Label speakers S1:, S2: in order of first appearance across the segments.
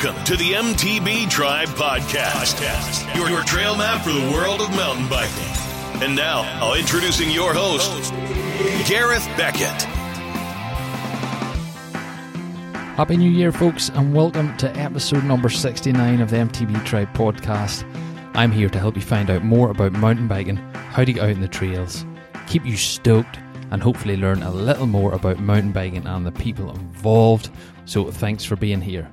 S1: Welcome to the MTB Tribe Podcast, your, your trail map for the world of mountain biking. And now, I'll introducing your host, Gareth Beckett.
S2: Happy New Year, folks, and welcome to episode number 69 of the MTB Tribe podcast. I'm here to help you find out more about mountain biking, how to get out in the trails, keep you stoked, and hopefully learn a little more about mountain biking and the people involved. So, thanks for being here.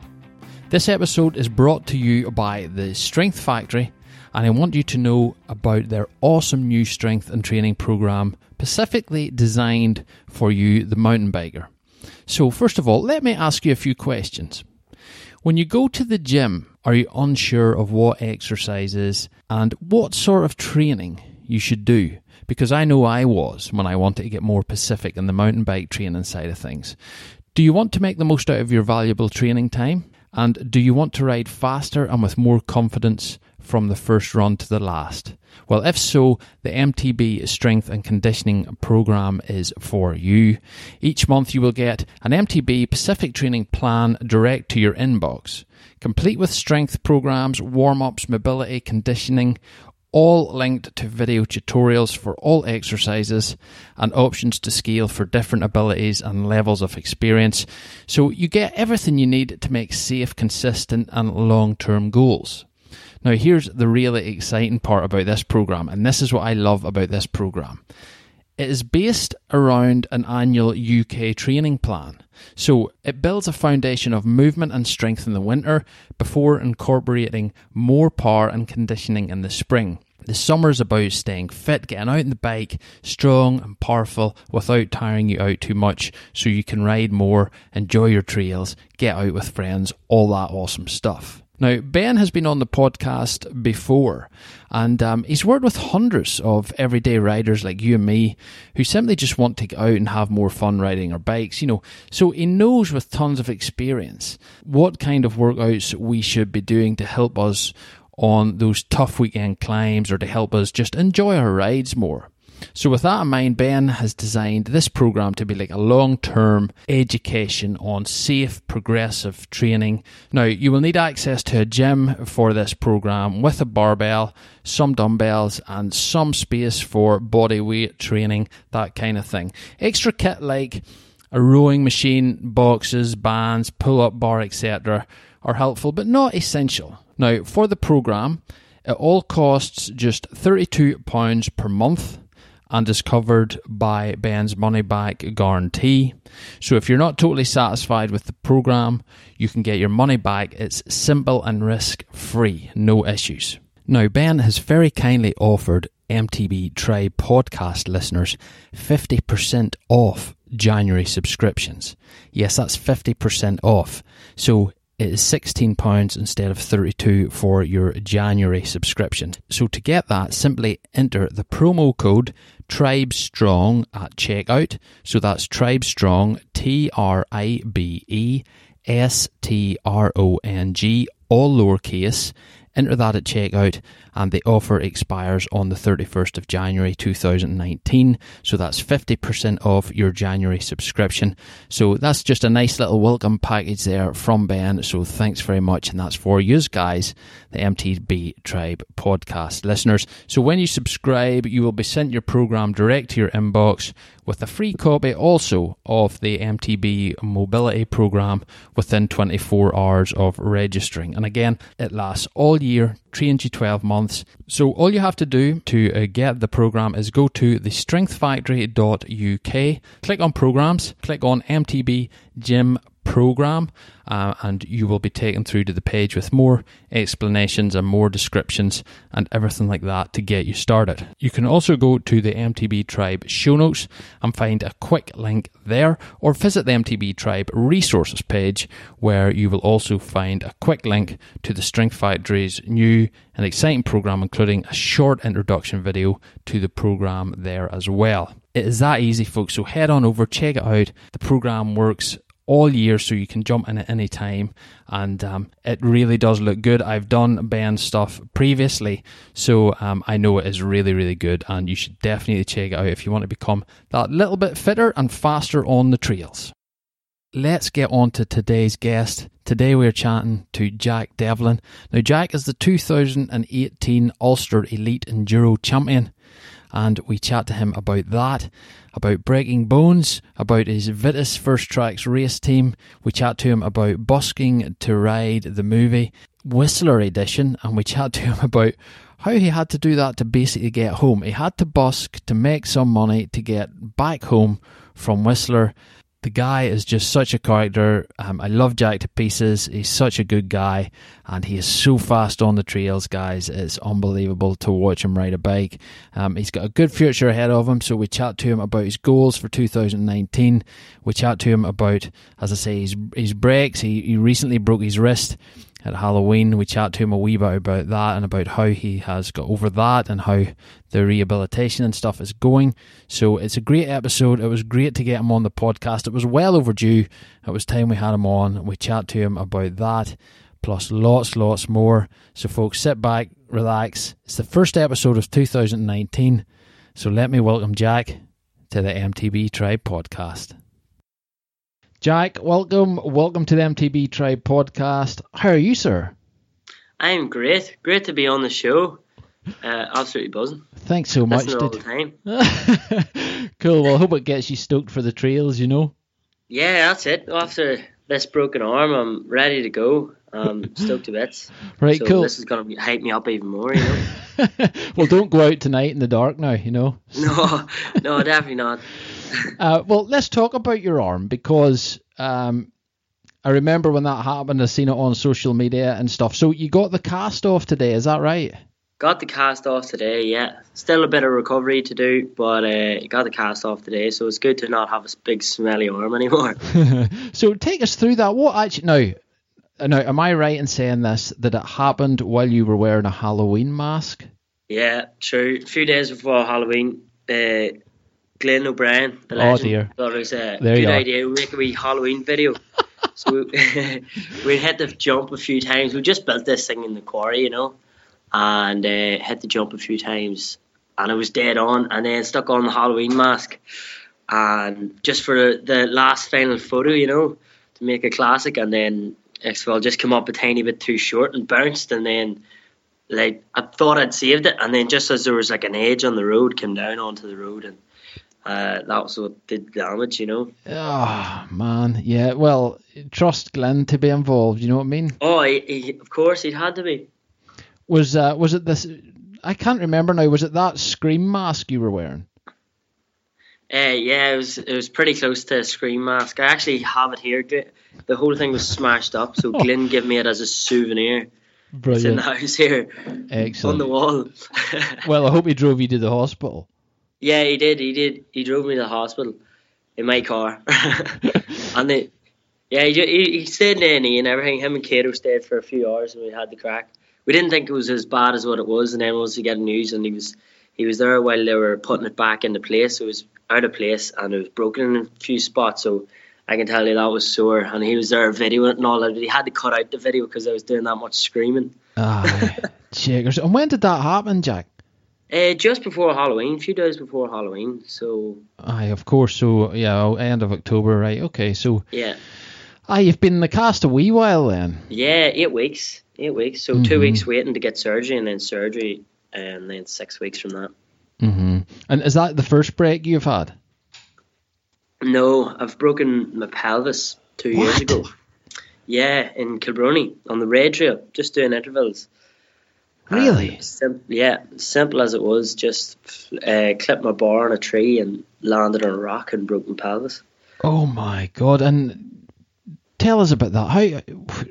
S2: This episode is brought to you by the Strength Factory, and I want you to know about their awesome new strength and training program, specifically designed for you, the mountain biker. So, first of all, let me ask you a few questions. When you go to the gym, are you unsure of what exercises and what sort of training you should do? Because I know I was when I wanted to get more specific in the mountain bike training side of things. Do you want to make the most out of your valuable training time? And do you want to ride faster and with more confidence from the first run to the last? Well, if so, the MTB Strength and Conditioning Program is for you. Each month you will get an MTB Pacific Training Plan direct to your inbox, complete with strength programs, warm ups, mobility, conditioning, all linked to video tutorials for all exercises and options to scale for different abilities and levels of experience. So you get everything you need to make safe, consistent, and long term goals. Now, here's the really exciting part about this program, and this is what I love about this program. It is based around an annual UK training plan. So it builds a foundation of movement and strength in the winter before incorporating more power and conditioning in the spring. The summer is about staying fit, getting out on the bike, strong and powerful without tiring you out too much so you can ride more, enjoy your trails, get out with friends, all that awesome stuff. Now, Ben has been on the podcast before, and um, he's worked with hundreds of everyday riders like you and me who simply just want to get out and have more fun riding our bikes, you know. So he knows with tons of experience what kind of workouts we should be doing to help us on those tough weekend climbs or to help us just enjoy our rides more. So, with that in mind, Ben has designed this program to be like a long term education on safe, progressive training. Now, you will need access to a gym for this program with a barbell, some dumbbells, and some space for body weight training, that kind of thing. Extra kit like a rowing machine, boxes, bands, pull up bar, etc., are helpful but not essential. Now, for the program, it all costs just £32 per month and is covered by Ben's money back guarantee. So if you're not totally satisfied with the program, you can get your money back. It's simple and risk free, no issues. Now, Ben has very kindly offered MTB Tribe podcast listeners 50% off January subscriptions. Yes, that's 50% off. So it is £16 instead of 32 for your January subscription. So to get that, simply enter the promo code TRIBESTRONG at checkout. So that's TRIBESTRONG, T R I B E S T R O N G, all lowercase Enter that at checkout, and the offer expires on the 31st of January 2019. So that's 50% off your January subscription. So that's just a nice little welcome package there from Ben. So thanks very much, and that's for you guys, the MTB Tribe podcast listeners. So when you subscribe, you will be sent your program direct to your inbox with a free copy also of the MTB mobility program within 24 hours of registering. And again, it lasts all year, trains you 12 months. So all you have to do to uh, get the program is go to thestrengthfactory.uk, click on programs, click on MTB Gym program, uh, and you will be taken through to the page with more explanations and more descriptions and everything like that to get you started. You can also go to the MTB Tribe show notes and find a quick link there, or visit the MTB Tribe resources page where you will also find a quick link to the Strength Factory's new and exciting program, including a short introduction video to the program there as well. It is that easy, folks. So head on over, check it out. The program works all year so you can jump in at any time and um, it really does look good i've done ben stuff previously so um, i know it is really really good and you should definitely check it out if you want to become that little bit fitter and faster on the trails let's get on to today's guest. Today we're chatting to Jack Devlin. Now, Jack is the 2018 Ulster Elite Enduro Champion, and we chat to him about that, about breaking bones, about his Vitus First Tracks race team. We chat to him about busking to ride the movie, Whistler edition, and we chat to him about how he had to do that to basically get home. He had to busk to make some money to get back home from Whistler. The guy is just such a character. Um, I love Jack to pieces. He's such a good guy, and he is so fast on the trails, guys. It's unbelievable to watch him ride a bike. Um, he's got a good future ahead of him. So we chat to him about his goals for 2019. We chat to him about, as I say, his his breaks. He he recently broke his wrist at Halloween. We chat to him a wee bit about that and about how he has got over that and how the rehabilitation and stuff is going. So it's a great episode. It was great to get him on the podcast. It was well overdue. It was time we had him on. We chat to him about that, plus lots, lots more. So, folks, sit back, relax. It's the first episode of 2019. So, let me welcome Jack to the MTB Tribe podcast. Jack, welcome. Welcome to the MTB Tribe podcast. How are you, sir?
S3: I'm great. Great to be on the show. Uh, absolutely buzzing.
S2: Thanks so much.
S3: All the
S2: time. cool. Well, I hope it gets you stoked for the trails, you know?
S3: Yeah, that's it. After this broken arm, I'm ready to go. Um, stoked to bits.
S2: Right,
S3: so
S2: cool.
S3: This is going to hype me up even more, you know?
S2: well, don't go out tonight in the dark now, you know?
S3: No, no, definitely not.
S2: Uh, well, let's talk about your arm because um, I remember when that happened. I seen it on social media and stuff. So you got the cast off today, is that right?
S3: Got the cast off today, yeah. Still a bit of recovery to do, but uh, got the cast off today, so it's good to not have a big smelly arm anymore.
S2: so take us through that. What actually now? Now, am I right in saying this that it happened while you were wearing a Halloween mask?
S3: Yeah, true. A few days before Halloween, uh, Glenn O'Brien, the
S2: oh dear.
S3: thought it was a
S2: There
S3: good idea. We make a wee Halloween video. so we, had to jump a few times. We just built this thing in the quarry, you know, and uh, had to jump a few times, and it was dead on. And then stuck on the Halloween mask, and just for the last final photo, you know, to make a classic, and then well just come up a tiny bit too short and bounced, and then like I thought I'd saved it, and then just as there was like an edge on the road, came down onto the road, and uh, that was what did damage, you know.
S2: Oh man, yeah. Well, trust Glenn to be involved. You know what I mean?
S3: Oh, he, he, of course he'd had to be.
S2: Was uh, was it this? I can't remember now. Was it that scream mask you were wearing?
S3: Uh, yeah, it was it was pretty close to a scream mask. I actually have it here. The whole thing was smashed up, so Glenn gave me it as a souvenir. It's in the house here
S2: Excellent.
S3: on the wall.
S2: Well, I hope he drove you to the hospital.
S3: Yeah, he did. He did. He drove me to the hospital in my car, and then yeah, he, he he stayed in A&E and everything. Him and Cato stayed for a few hours, and we had the crack. We didn't think it was as bad as what it was, and then once we got news, and he was he was there while they were putting it back into place. It was out of place, and it was broken in a few spots. So I can tell you that was sore, and he was there videoing it and all that. But he had to cut out the video because I was doing that much screaming.
S2: Ah, Aye, checkers. And when did that happen, Jack?
S3: Uh, just before Halloween, a few days before Halloween. So
S2: Aye, of course. So yeah, oh, end of October, right? Okay, so
S3: yeah.
S2: aye, you've been in the cast a wee while then.
S3: Yeah, eight weeks. Eight weeks. So two
S2: Mhm.
S3: weeks waiting to get surgery, and then surgery, and then six weeks from that.
S2: hmm And is that the first break you've had?
S3: No, I've broken my pelvis two years ago. Yeah, in Kilbroney on the raid trail, just doing intervals.
S2: Really?
S3: Um, sim- yeah, simple as it was, just uh, clipped my bar on a tree and landed on a rock and broke my pelvis.
S2: Oh my god! And tell us about that. How?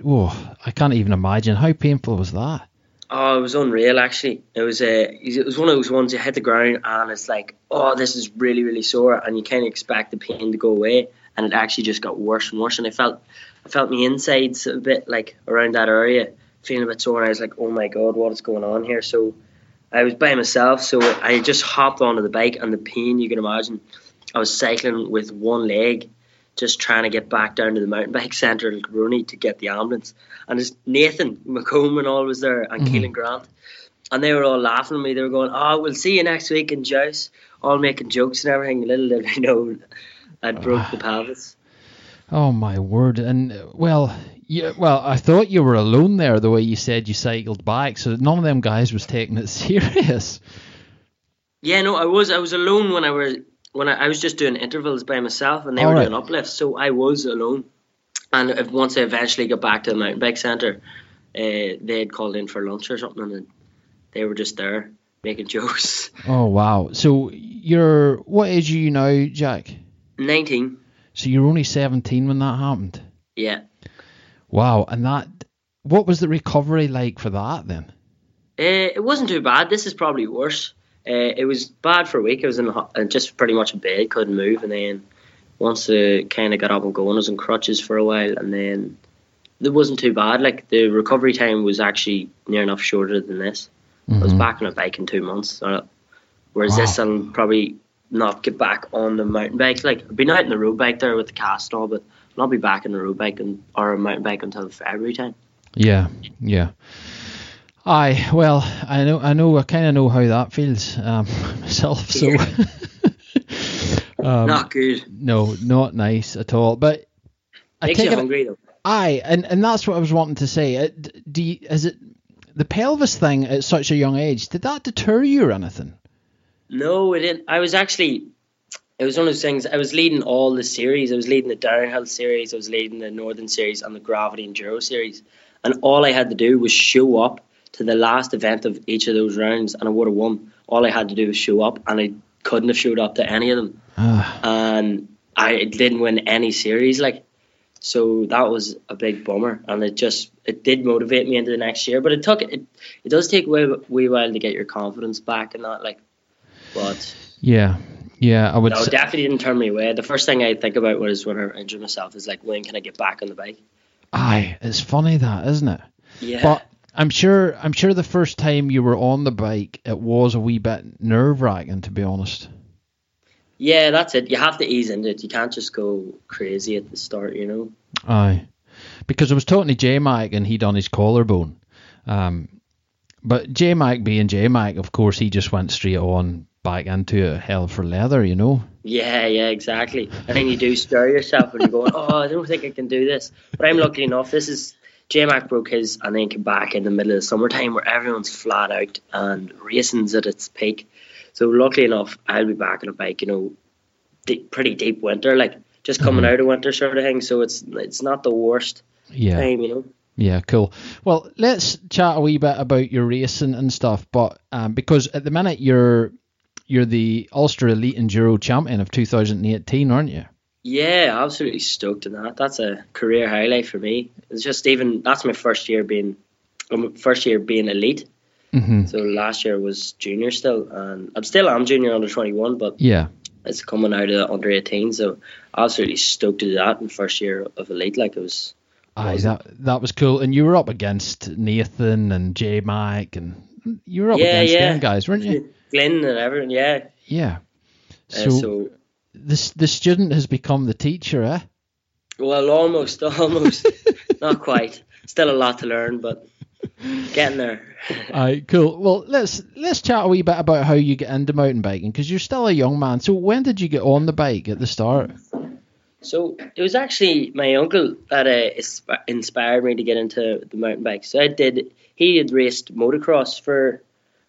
S2: Oh, I can't even imagine. How painful was that?
S3: Oh, it was unreal. Actually, it was uh, it was one of those ones you hit the ground and it's like, oh, this is really really sore, and you kind of expect the pain to go away, and it actually just got worse and worse. And I felt, I felt my insides a bit like around that area, feeling a bit sore. And I was like, oh my god, what is going on here? So, I was by myself, so I just hopped onto the bike, and the pain you can imagine. I was cycling with one leg, just trying to get back down to the mountain bike centre in Kilbroney to get the ambulance. And it's Nathan McComb and all was there, and
S2: Mhm.
S3: Keelan Grant. And they were all laughing at me. They were going, Oh, we'll see you next week in Joust. All making jokes and everything. Little did they know I'd broke the pelvis.
S2: Oh my word! And well, yeah, well, I thought you were alone there. The way you said you cycled back, so none of them guys was taking it serious.
S3: Yeah, no, I was I was alone when I was when I, I was just doing intervals by myself, and they
S2: All
S3: were
S2: right.
S3: doing uplifts, so I was alone. And if, once I eventually got back to the mountain bike centre, uh, they had called in for lunch or something, and they were just there making jokes.
S2: Oh wow! So you're what age are you now, Jack?
S3: Nineteen,
S2: So you're only seventeen when that happened.
S3: yeah.
S2: Wow! And that, what was the recovery like for that then?
S3: Uh, it wasn't too bad. This is probably worse. Uh, it was bad for a week. I was in the just pretty much in bed, couldn't move, and then once I kind of got up and going, I was on crutches for a while, and then it wasn't too bad. Like the recovery time was actually near enough shorter than this. I was
S2: Mhm.
S3: back on a bike in two months. So, whereas
S2: Wow.
S3: this, I'll probably not get back on the mountain bike. Like I've been out on the road bike there with the cast and all, but I'll be back on the road bike and, or a mountain bike until February time.
S2: Yeah, yeah. Aye, well, I know, I know, I kind of know how that feels um, myself. So, um,
S3: not good.
S2: no, not nice at all. But I
S3: Makes
S2: take
S3: you
S2: it,
S3: hungry though.
S2: aye, and and that's what I was wanting to say. Uh, Do you, is it the pelvis thing at such a young age? Did that deter you or anything?
S3: No, it didn't. I was actually. It was one of those things. I was leading all the series. I was leading the downhill series. I was leading the Northern series and the Gravity Enduro series. And all I had to do was show up to the last event of each of those rounds, and I would have won. All I had to do was show up, and I couldn't have showed up to any of them.
S2: Ah,
S3: And I didn't win any series. Like, so that was a big bummer, and it just it did motivate me into the next year. But it took it. It does take a wee, wee while to get your confidence back and that. Like, but.
S2: yeah, yeah. I would.
S3: No,
S2: s-
S3: definitely didn't turn me away. The first thing I think about was when I injured myself is like, when can I get back on the bike?
S2: aye, it's funny that, isn't it?
S3: Yeah.
S2: But I'm sure I'm sure the first time you were on the bike, it was a wee bit nerve wracking, to be honest.
S3: yeah, that's it. You have to ease into it. You can't just go crazy at the start, you know?
S2: Aye, because I was talking to J Mac and he done his collarbone. Um, but J Mac being J Mac, of course, he just went straight on back into hell for leather, you know.
S3: Yeah, yeah, exactly. And then you do stir yourself and you're going, oh, I don't think I can do this. But I'm lucky enough. This is J Mac broke his and then came back in the middle of the summertime where everyone's flat out and racing's at its peak. So luckily enough, I'll be back on a bike, you know, deep, pretty deep winter, like just coming
S2: Mhm.
S3: out of winter sort of thing. So it's it's not the worst
S2: Yeah.
S3: time, you know.
S2: Yeah, cool. Well, let's chat a wee bit about your racing and stuff, but um, because at the minute you're you're the Ulster Elite Enduro champion of 2018, aren't you?
S3: Yeah, absolutely stoked on that. That's a career highlight for me. It's just even that's my first year being, um, first year being elite.
S2: Mm-hmm.
S3: So last year was junior still, and I'm still I'm junior under 21, but
S2: Yeah.
S3: it's coming out of under 18. So absolutely stoked to do that in first year of elite. Like it was,
S2: Aye, that that was cool. And you were up against Nathan and J Mike, and you were up
S3: Yeah,
S2: against
S3: yeah.
S2: them guys, weren't you?
S3: Glenn and everything. Yeah.
S2: Yeah.
S3: Uh,
S2: So,
S3: so
S2: this the student has become the teacher, eh?
S3: well, almost, almost, not quite. Still a lot to learn, but getting there.
S2: Aye, cool. Well, let's let's chat a wee bit about how you get into mountain biking because you're still a young man. So when did you get on the bike at the start?
S3: So it was actually my uncle that uh, inspired me to get into the mountain bike. So I did. He had raced motocross for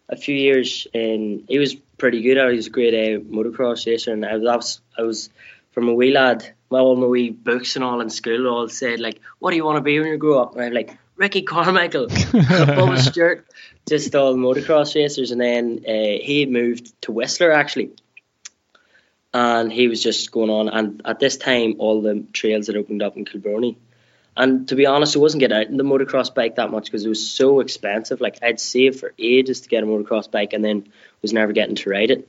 S3: a few years, and he was pretty good at it. He was a great uh, motocross racer, and I was, I was I was from a wee lad. My all my wee books and all in school all said like, "What do you want to be when you grow up?" And I'm like, Ricky Carmichael, Bubba Stewart, just all motocross racers. And then uh, he moved to Whistler actually and he was just going on. And at this time, all the trails had opened up in Kilbroney. And to be honest, I wasn't getting out in the motocross bike that much because it was so expensive. Like I'd saved for ages to get a motocross bike, and then was never getting to ride it.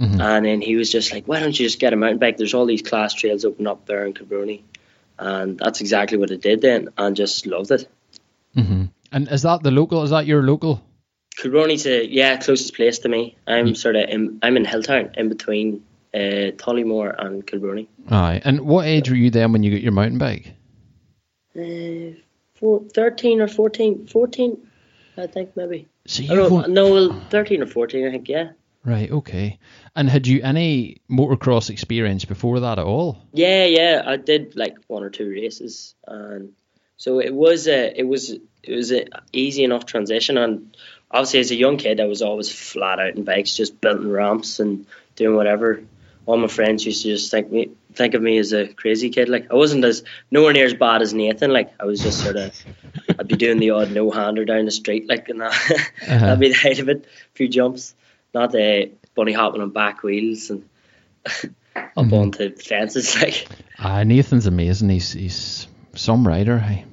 S2: Mhm.
S3: And then he was just like, "Why don't you just get a mountain bike? There's all these class trails open up there in Kilbroney." And that's exactly what I did then, and just loved it.
S2: hmm And is that the local? Is that your local?
S3: Kilbroney's a yeah closest place to me. I'm
S2: Mm.
S3: sort of in, I'm in Hilltown, in between uh, Tollymore and Kilbroney.
S2: Aye. And what age were you then when you got your mountain bike?
S3: Uh, four, 13 or 14, 14, I think maybe.
S2: So you've
S3: don't
S2: on-
S3: know, no, well, 13 or 14, I think, yeah.
S2: Right. Okay. And had you any motocross experience before that at all?
S3: Yeah, yeah, I did like one or two races, and so it was a it was it was a easy enough transition. And obviously, as a young kid, I was always flat out in bikes, just building ramps and doing whatever. All my friends used to just think me think of me as a crazy kid. Like I wasn't as nowhere near as bad as Nathan. Like I was just sort of I'd be doing the odd no hander down the street, like and that, uh-huh. that'd be the height of it. A few jumps, not the bunny hopping on back wheels and up mm-hmm. onto fences. Like
S2: uh, Nathan's amazing. He's he's some rider. Hey.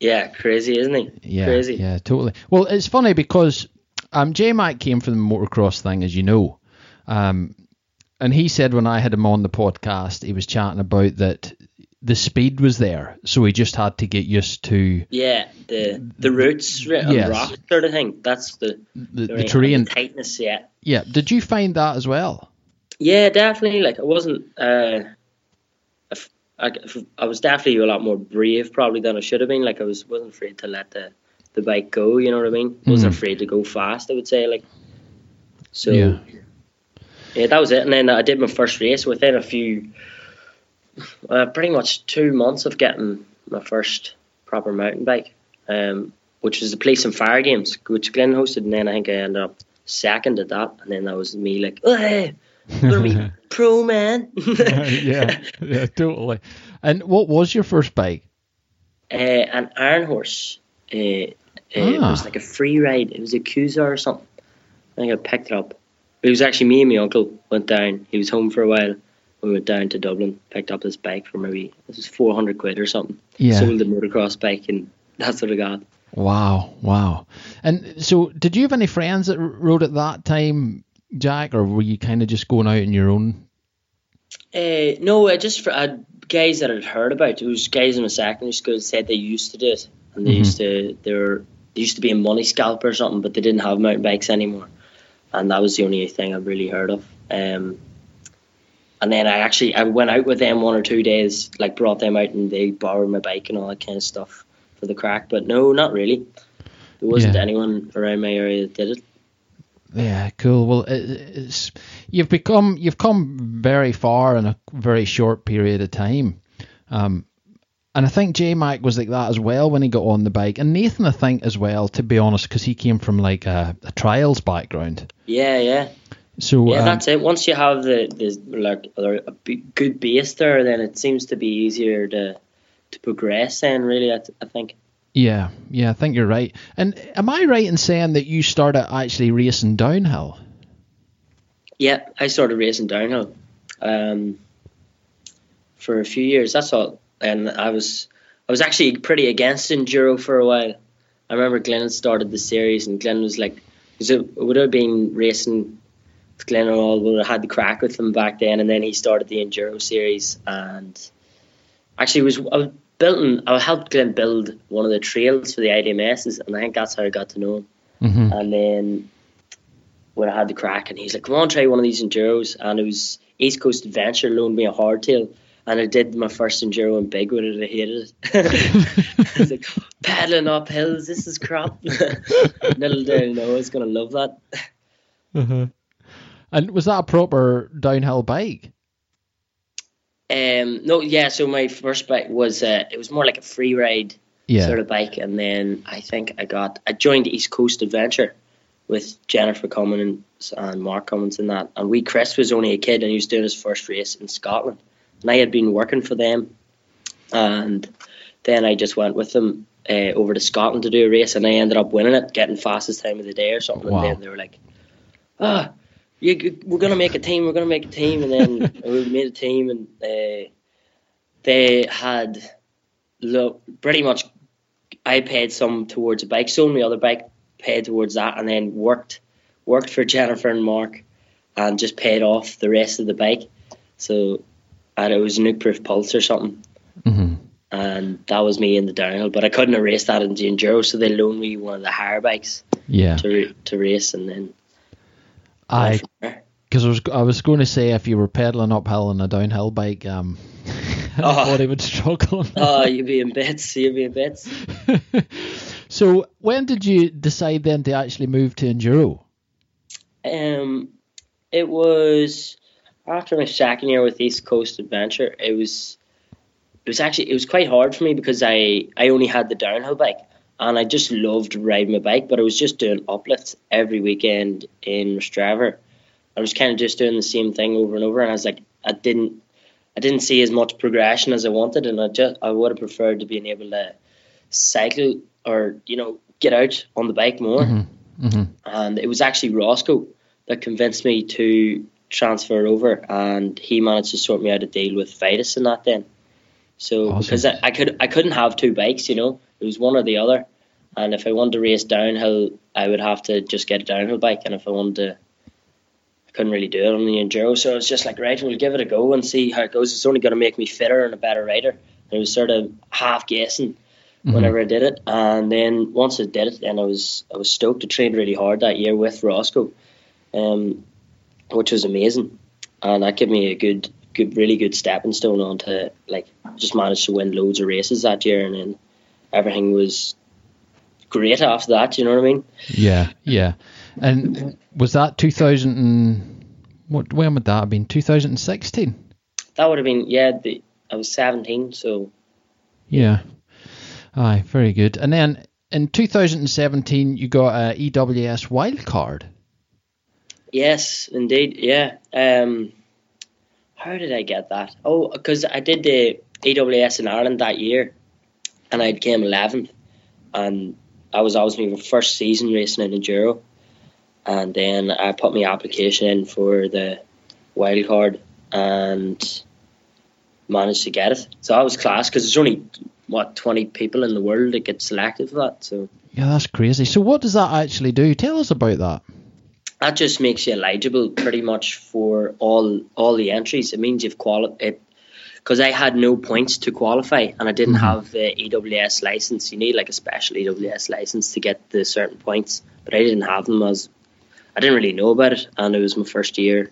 S3: Yeah, crazy, isn't he?
S2: Yeah,
S3: crazy.
S2: Yeah, totally. Well, it's funny because um, J Mac came from the motocross thing, as you know. Um, and he said when I had him on the podcast, he was chatting about that the speed was there, so he just had to get used to.
S3: Yeah, the the roots and yes. rock sort of thing. That's the
S2: the, the, terrain
S3: the tightness. Yeah.
S2: Yeah. Did you find that as well?
S3: Yeah, definitely. Like I wasn't. Uh, I, I was definitely a lot more brave probably than I should have been. Like I was wasn't afraid to let the the bike go. You know what I mean? Wasn't mm. afraid to go fast. I would say like. So. Yeah yeah, that was it. And then I did my first race within a few, uh, pretty much two months of getting my first proper mountain bike, um, which was the Police and Fire Games, which Glenn hosted. And then I think I ended up second at that. And then that was me like, oh, hey, gonna be pro man.
S2: yeah, yeah, totally. And what was your first bike?
S3: Uh, an Iron Horse. Uh, uh, ah. It was like a free ride. It was a Yakuza or something. I think I picked it up it was actually me and my uncle went down. He was home for a while. We went down to Dublin, picked up this bike for maybe this was four hundred quid or something. Yeah. Sold the motocross bike, and that's what I got.
S2: Wow, wow. And so, did you have any friends that rode at that time, Jack, or were you kind of just going out on your own?
S3: Uh, no, I just I had guys that I'd heard about. It was guys in my secondary school said they used to do it, and they mm-hmm. used to they were they used to be a money scalper or something, but they didn't have mountain bikes anymore and that was the only thing I've really heard of. Um, and then I actually I went out with them one or two days, like brought them out and they borrowed my bike and all that kind of stuff for the crack. But no, not really. There wasn't yeah. anyone around my area that did it.
S2: Yeah, cool. Well, it's you've become you've come very far in a very short period of time. Um, and I think J Mac was like that as well when he got on the bike. And Nathan, I think, as well, to be honest, because he came from like a, a, trials background.
S3: Yeah, yeah.
S2: So
S3: yeah, um, that's it. Once you have the, the like a good base there, then it seems to be easier to to progress. Then, really, I, I think.
S2: Yeah, yeah, I think you're right. And am I right in saying that you started actually racing downhill?
S3: Yeah, I started racing downhill um, for a few years. That's all and I was I was actually pretty against enduro for a while. I remember Glenn had started the series, and Glenn was like, it would have been racing with Glenn and all would have had the crack with him back then, and then he started the enduro series, and actually was I was building I helped Glenn build one of the trails for the IDMSs, and I think that's how I got to know him. Mm-hmm. And then when I had the crack, and he's like, "Come on, try one of these enduros," and it was East Coast Adventure loaned me a hardtail and I did my first enduro in big with it. I hated it. I was like paddling up hills. This is crap. Little did I know I was gonna love that.
S2: Uh-huh. And was that a proper downhill bike?
S3: Um, no, yeah. So my first bike was uh, it was more like a free ride yeah. sort of bike, and then I think I got I joined East Coast Adventure with Jennifer Cummins and Mark Cummins and that, and we Chris was only a kid and he was doing his first race in Scotland and I had been working for them, and then I just went with them uh, over to Scotland to do a race, and I ended up winning it, getting fastest time of the day or something. Wow. And then they were like, "Ah, you, we're gonna make a team. We're gonna make a team." And then we made a team, and uh, they had look pretty much. I paid some towards a bike, sold me other bike, paid towards that, and then worked worked for Jennifer and Mark, and just paid off the rest of the bike. So and it was Nukeproof Pulse or something. Mm-hmm. And that was me in the downhill, but I couldn't race that in the enduro, so they loaned me one of the higher bikes.
S2: Yeah.
S3: To to race, and then.
S2: I. Because I was I was going to say if you were pedaling uphill on a downhill bike, um, oh. he would struggle.
S3: oh, you'd be in bits. You'd be in bits.
S2: so when did you decide then to actually move to enduro?
S3: Um, it was after my second year with East Coast Adventure. It was it was actually it was quite hard for me because I I only had the downhill bike and I just loved riding my bike, but I was just doing uplifts every weekend in Straver. I was kind of just doing the same thing over and over, and I was like, I didn't, I didn't see as much progression as I wanted, and I just, I would have preferred to being able to cycle or you know get out on the bike more.
S2: Mm-hmm. Mm-hmm.
S3: And it was actually Roscoe that convinced me to transfer over, and he managed to sort me out a deal with Vitus and that then. So
S2: Awesome.
S3: because I, I could I couldn't have two bikes, you know, it was one or the other. And if I wanted to race downhill, I would have to just get a downhill bike. And if I wanted to, I couldn't really do it on the enduro. So I was just like, right, we'll give it a go and see how it goes. It's only going to make me fitter and a better rider. And I was sort of half guessing whenever I did it. And then once I did it, then I was I was stoked. I trained really hard that year with Roscoe, um, which was amazing. And that gave me a good, good, really good stepping stone onto like just managed to win loads of races that year, and then everything was great after that. You know what I mean?
S2: Yeah, yeah. And was that 2000 and what? When would that have been? 2016.
S3: That would have been yeah. The, I was seventeen, so
S2: Yeah. Aye, very good. And then in 2017, you got a EWS wild card.
S3: Yes, indeed. Yeah. Um, how did I get that? Oh, because I did the EWS in Ireland that year, and I came eleventh, and I was always my first season racing in enduro, and then I put my application in for the wild card and managed to get it. So I was class because there's only what twenty people in the world that get selected for that. So
S2: Yeah, that's crazy. So what does that actually do? Tell us about that.
S3: That just makes you eligible pretty much for all all the entries. It means you've qualified because I had no points to qualify and I didn't have the EWS license. You need like a special EWS license to get the certain points, but I didn't have them as I didn't really know about it, and it was my first year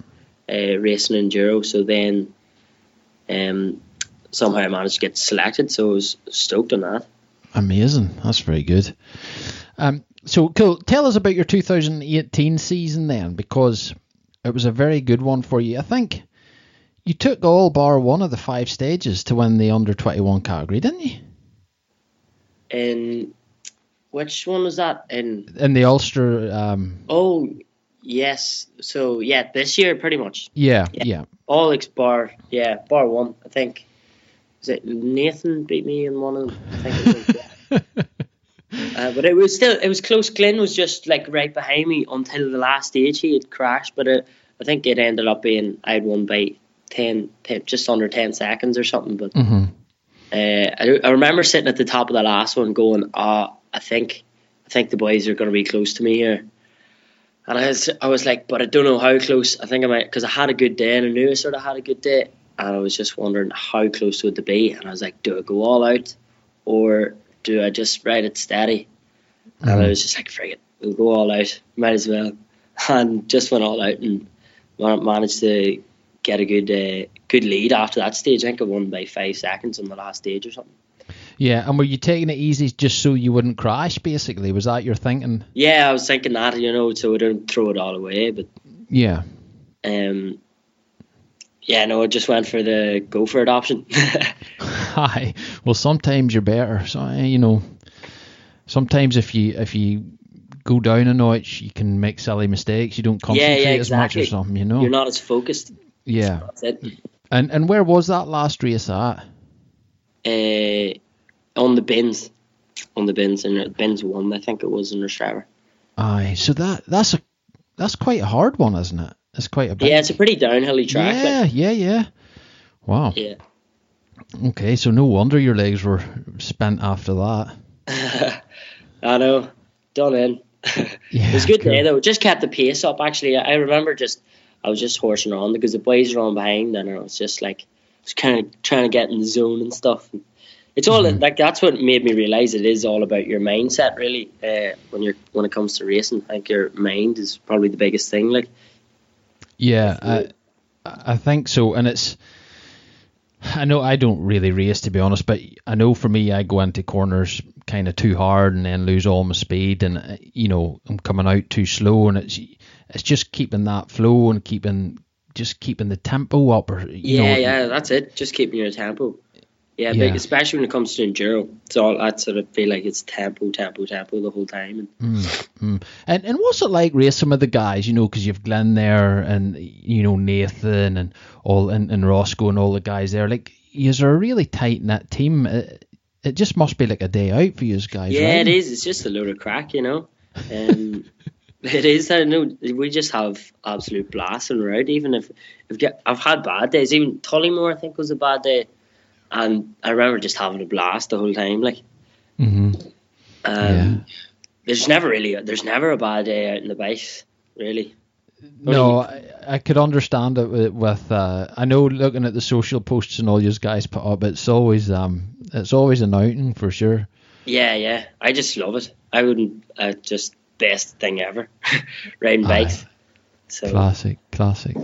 S3: uh, racing enduro. So then, um, somehow I managed to get selected. So I was stoked on that.
S2: Amazing. That's very good. Um, so cool. Tell us about your 2018 season then, because it was a very good one for you. I think you took all bar one of the five stages to win the under 21 category, didn't you?
S3: In which one was that? In
S2: In the Ulster. Um,
S3: Oh, yes. So yeah, this year pretty much
S2: yeah,
S3: Yeah.
S2: yeah.
S3: all ex bar. Yeah, bar one. I think. Was it Nathan beat me in one of them? I think it was. Yeah. Uh, but it was still it was close. Glenn was just like right behind me until the last stage. He had crashed, but it, I think it ended up being I had won by 10, 10 just under ten seconds or something. But
S2: hmm
S3: uh, I, I remember sitting at the top of the last one, going, "Ah, I think, I think the boys are going to be close to me here." And I was, I was like, "But I don't know how close." I think I might, because I had a good day, and I knew I sort of had a good day, and I was just wondering how close would they be. And I was like, "Do I go all out, or do I just ride it steady?" And I was just like, "Frig it, we'll go all out. Might as well." And just went all out and managed to get a good uh, good lead after that stage. I think I won by five seconds on the last stage or something.
S2: Yeah, and were you taking it easy just so you wouldn't crash, basically? Was that your thinking?
S3: Yeah, I was thinking that, you know, so I don't throw it all away. But
S2: Yeah.
S3: um, yeah, no, I just went for the go for it option.
S2: Hi. Well, sometimes you're better. So eh, you know, sometimes if you if you go down a notch, you can make silly mistakes. You don't
S3: yeah,
S2: concentrate
S3: yeah,
S2: as much or
S3: exactly.
S2: something. You know.
S3: You're not as focused.
S2: yeah. And and where was that last race at?
S3: Uh, on the bins, on the bins, and the bins one, I think it was in Australia.
S2: Aye. So that that's a that's quite a hard one, isn't it? It's quite a big.
S3: Yeah, it's a pretty downhilly track.
S2: yeah, yeah, yeah. Wow.
S3: Yeah.
S2: Okay, so no wonder your legs were spent after that.
S3: I know. Done in.
S2: Yeah,
S3: it was a good
S2: cool.
S3: day though. Just kept the pace up. Actually, I remember just I was just horsing around because the boys were on behind, and I was just like, just kind of trying to get in the zone and stuff. It's all
S2: Mm-hmm.
S3: like that's what made me realize it is all about your mindset, really. Uh, when you're when it comes to racing, I think your mind is probably the biggest thing. Like,
S2: Yeah, I, I think so, and it's. I know I don't really race to be honest, but I know for me I go into corners kind of too hard and then lose all my speed, and uh, you know I'm coming out too slow, and it's it's just keeping that flow and keeping just keeping the tempo up. Or you
S3: yeah,
S2: know,
S3: yeah, that's it. Just keeping your tempo. Yeah,
S2: Yeah.
S3: Especially when it comes to enduro. It's all I sort of feel like it's tempo, tempo, tempo the whole time. And
S2: Mm. And and what's it like racing with the guys? You know, because you've Glenn there, and you know Nathan and all, and, and Roscoe and all the guys there. Like, you're a really tight knit team. It, it just must be like a day out for you guys.
S3: yeah,
S2: right?
S3: it is. It's just a load of crack, you know. Um, it is. I know we just have absolute blast and road. Even if, if get, I've had bad days. Even Tollymore, I think, was a bad day, and I remember just having a blast the whole time. Like,
S2: hmm
S3: um,
S2: Yeah.
S3: there's never really, there's never a bad day out in the bikes, really.
S2: No, I, I could understand it with, with uh, I know looking at the social posts and all you guys put up, it's always um, it's always an outing for sure.
S3: Yeah, yeah. I just love it. I wouldn't. Uh, just best thing ever, riding bikes. So
S2: Classic, classic.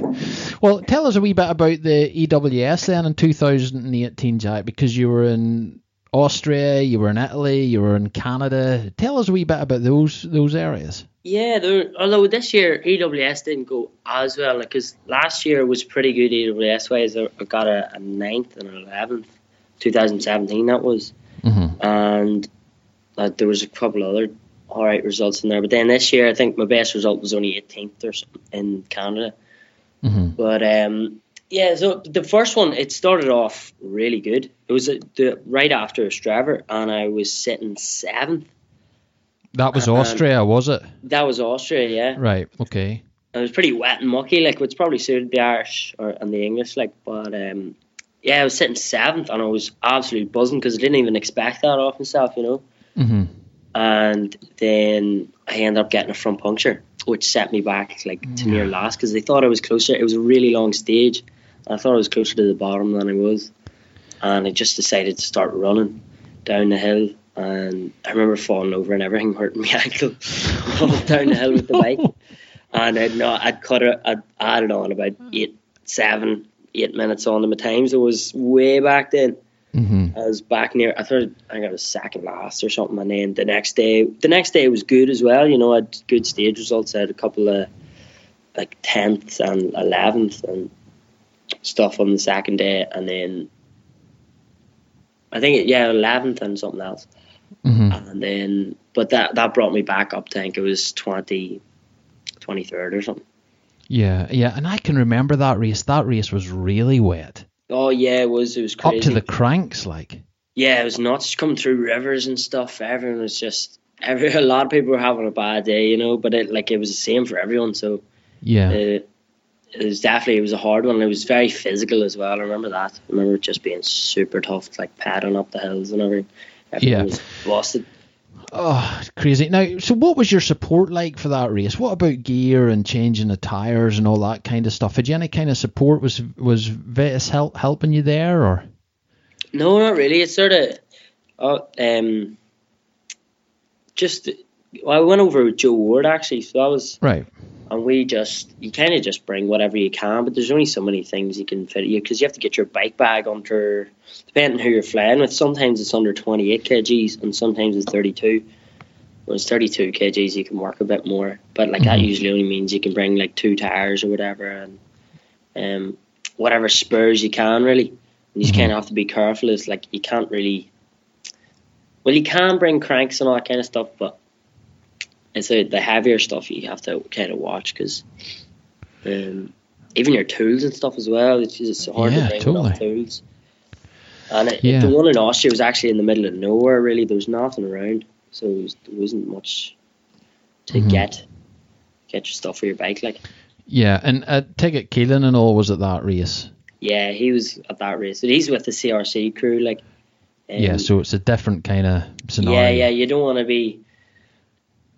S2: Well, tell us a wee bit about the EWS then in 2018, Jack, because you were in Austria, you were in Italy, you were in Canada. Tell us a wee bit about those those areas.
S3: yeah, there, although this year EWS didn't go as well, because last year was pretty good EWS wise. I I got a, a ninth and an eleventh, 2017 that was,
S2: Mm-hmm.
S3: and uh, there was a couple other all right results in there. But then this year, I think my best result was only 18th or something in Canada.
S2: Mm-hmm.
S3: But um, yeah, so the first one it started off really good. It was uh the right after Strava, and I was sitting seventh.
S2: That was
S3: Um,
S2: Austria, was it?
S3: That was Austria, yeah.
S2: Right. Okay.
S3: It was pretty wet and mucky, like which probably suited the Irish or and the English, like. But um, yeah, I was sitting seventh, and I was absolutely buzzing because I didn't even expect that of myself, you know.
S2: Mm-hmm.
S3: And then I ended up getting a front puncture, which set me back like to mm. near last because they thought I was closer. It was a really long stage. I thought I was closer to the bottom than I was, and I just decided to start running down the hill. And I remember falling over and everything hurting my ankle down the hill with the bike. And I'd not, I'd cut it, I'd added on about hmm. eight, seven, eight minutes on to my times. It was way back then.
S2: Mm-hmm.
S3: I was back near. I thought I think I was second last or something. And then the next day, the next day was good as well. You know, I had good stage results. I had a couple of like tenth and eleventh and stuff on the second day, and then I think yeah, eleventh and something else.
S2: Mm-hmm.
S3: And then, but that that brought me back up. I think it was 20, 23rd or something.
S2: Yeah, yeah, and I can remember that race. That race was really wet,
S3: Oh yeah, it was. It was crazy.
S2: up to the cranks, like.
S3: Yeah, it was nuts coming through rivers and stuff. Everyone was just every a lot of people were having a bad day, you know. But it like it was the same for everyone. So
S2: Yeah.
S3: uh, it was definitely it was a hard one. It was very physical as well. I remember that. I remember it just being super tough, like paddling up the hills and everything. Everyone
S2: Yeah.
S3: was busted.
S2: Oh, crazy. Now, so what was your support like for that race? What about gear and changing the tires and all that kind of stuff? Had you any kind of support? Was was Vitus help, helping you there, or?
S3: No, not really. It's sort of, uh, um, just. Well, I went over with Joe Ward actually, so that was
S2: Right.
S3: And we just you kind of just bring whatever you can but there's only so many things you can fit you because you have to get your bike bag under depending who you're flying with sometimes it's under 28 kgs and sometimes it's 32 when it's 32 kgs you can work a bit more but like that
S2: Mhm.
S3: usually only means you can bring like two tires or whatever and um whatever spurs you can really and you just
S2: Mhm.
S3: kind of have to be careful it's like you can't really well you can bring cranks and all that kind of stuff but it's a, the heavier stuff you have to kind of watch because um, even your tools and stuff as well. It's just hard
S2: Yeah,
S3: to bring
S2: totally.
S3: enough tools. And it,
S2: Yeah.
S3: the one in Austria was actually in the middle of nowhere. Really, there was nothing around, so it was, there wasn't much to
S2: Mhm.
S3: get get your stuff for your bike. Like,
S2: Yeah, and uh, Ticket Keelan and all was at that race.
S3: yeah, he was at that race. But he's with the CRC crew. Like, um,
S2: yeah, so it's a different kind of scenario.
S3: Yeah, yeah, you don't want to be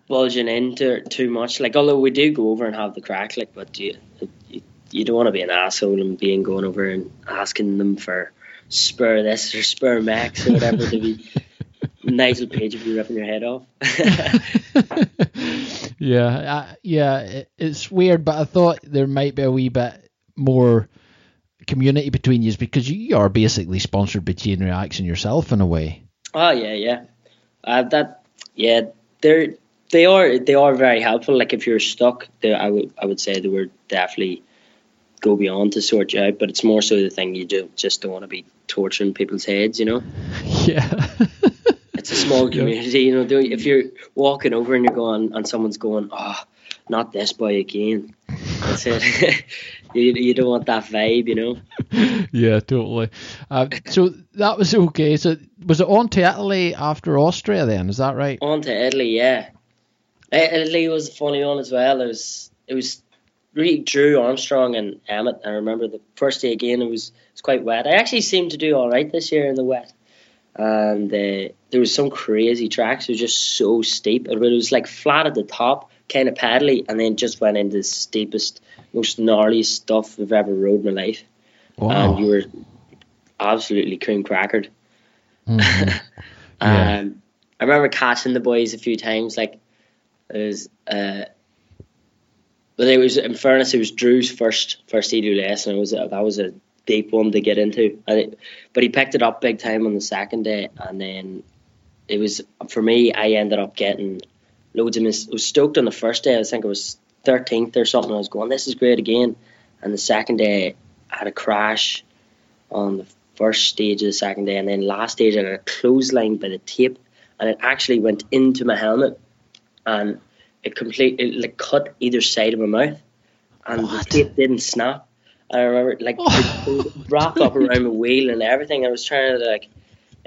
S3: bulging into too much. Like, although we do go over and have the crack, like, but you you, you don't want to be an asshole and being going over and asking them for spur this or spur max or whatever to be. Nigel Page would be ripping your head off.
S2: yeah, uh, yeah, it, it's weird, but I thought there might be a wee bit more community between you because you are basically sponsored by Chain Reaction yourself in a way.
S3: oh yeah, yeah. Uh, that yeah, they're they are they are very helpful. Like if you're stuck, they, I would I would say they were definitely go beyond to sort you out. But it's more so the thing you do just don't want to be torturing people's heads. You know.
S2: Yeah.
S3: it's a small community. You know, if you're walking over and you're going and someone's going, oh, not this boy again. That's it. you, you don't want that vibe, you know.
S2: yeah, totally. Uh, so that was okay. So was it on to Italy after Austria? Then is that right?
S3: On to Italy, yeah. Italy was a funny one as well. It was it was really Drew Armstrong and Emmett. I remember the first day again. It was it was quite wet. I actually seemed to do all right this year in the wet, and uh, there was some crazy tracks. It was just so steep. It was like flat at the top, kind of paddly, and then just went into the steepest, most gnarly stuff I've ever rode in my life. Wow. And you were absolutely cream crackered. Mm-hmm. yeah. um, I remember catching the boys a few times. Like was, uh, but it was in fairness, it was Drew's first first edu lesson. It was that was a deep one to get into, it, but he picked it up big time on the second day, and then it was for me. I ended up getting loads of mis- I was stoked on the first day. I think it was 13th or something. I was going, this is great again. And the second day, I had a crash on the first stage of the second day, and then last stage I got a clothesline by the tape, and it actually went into my helmet, and it completely like cut either side of my mouth, and what? the tape didn't snap. I remember like oh. wrapped up around my wheel and everything. I was trying to like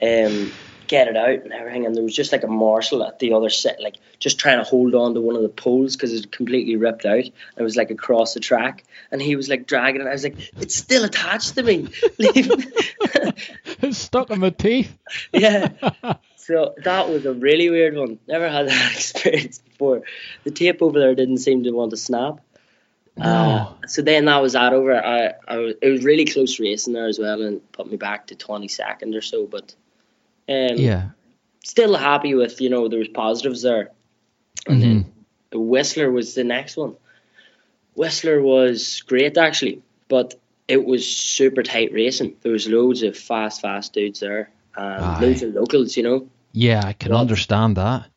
S3: um get it out and everything. And there was just like a morsel at the other set, like just trying to hold on to one of the poles because it completely ripped out. It was like across the track, and he was like dragging it. I was like, it's still attached to me.
S2: it's stuck in my teeth.
S3: yeah. So that was a really weird one. Never had that experience before. The tape over there didn't seem to want to snap. No. Uh, so then that was that over. I, I was, it was really close racing there as well, and put me back to twenty second or so. But um,
S2: yeah.
S3: Still happy with, you know, there was positives there. And mm-hmm. then Whistler was the next one. Whistler was great actually, but it was super tight racing. There was loads of fast, fast dudes there, and loads of locals, you know.
S2: Yeah, I can but understand that.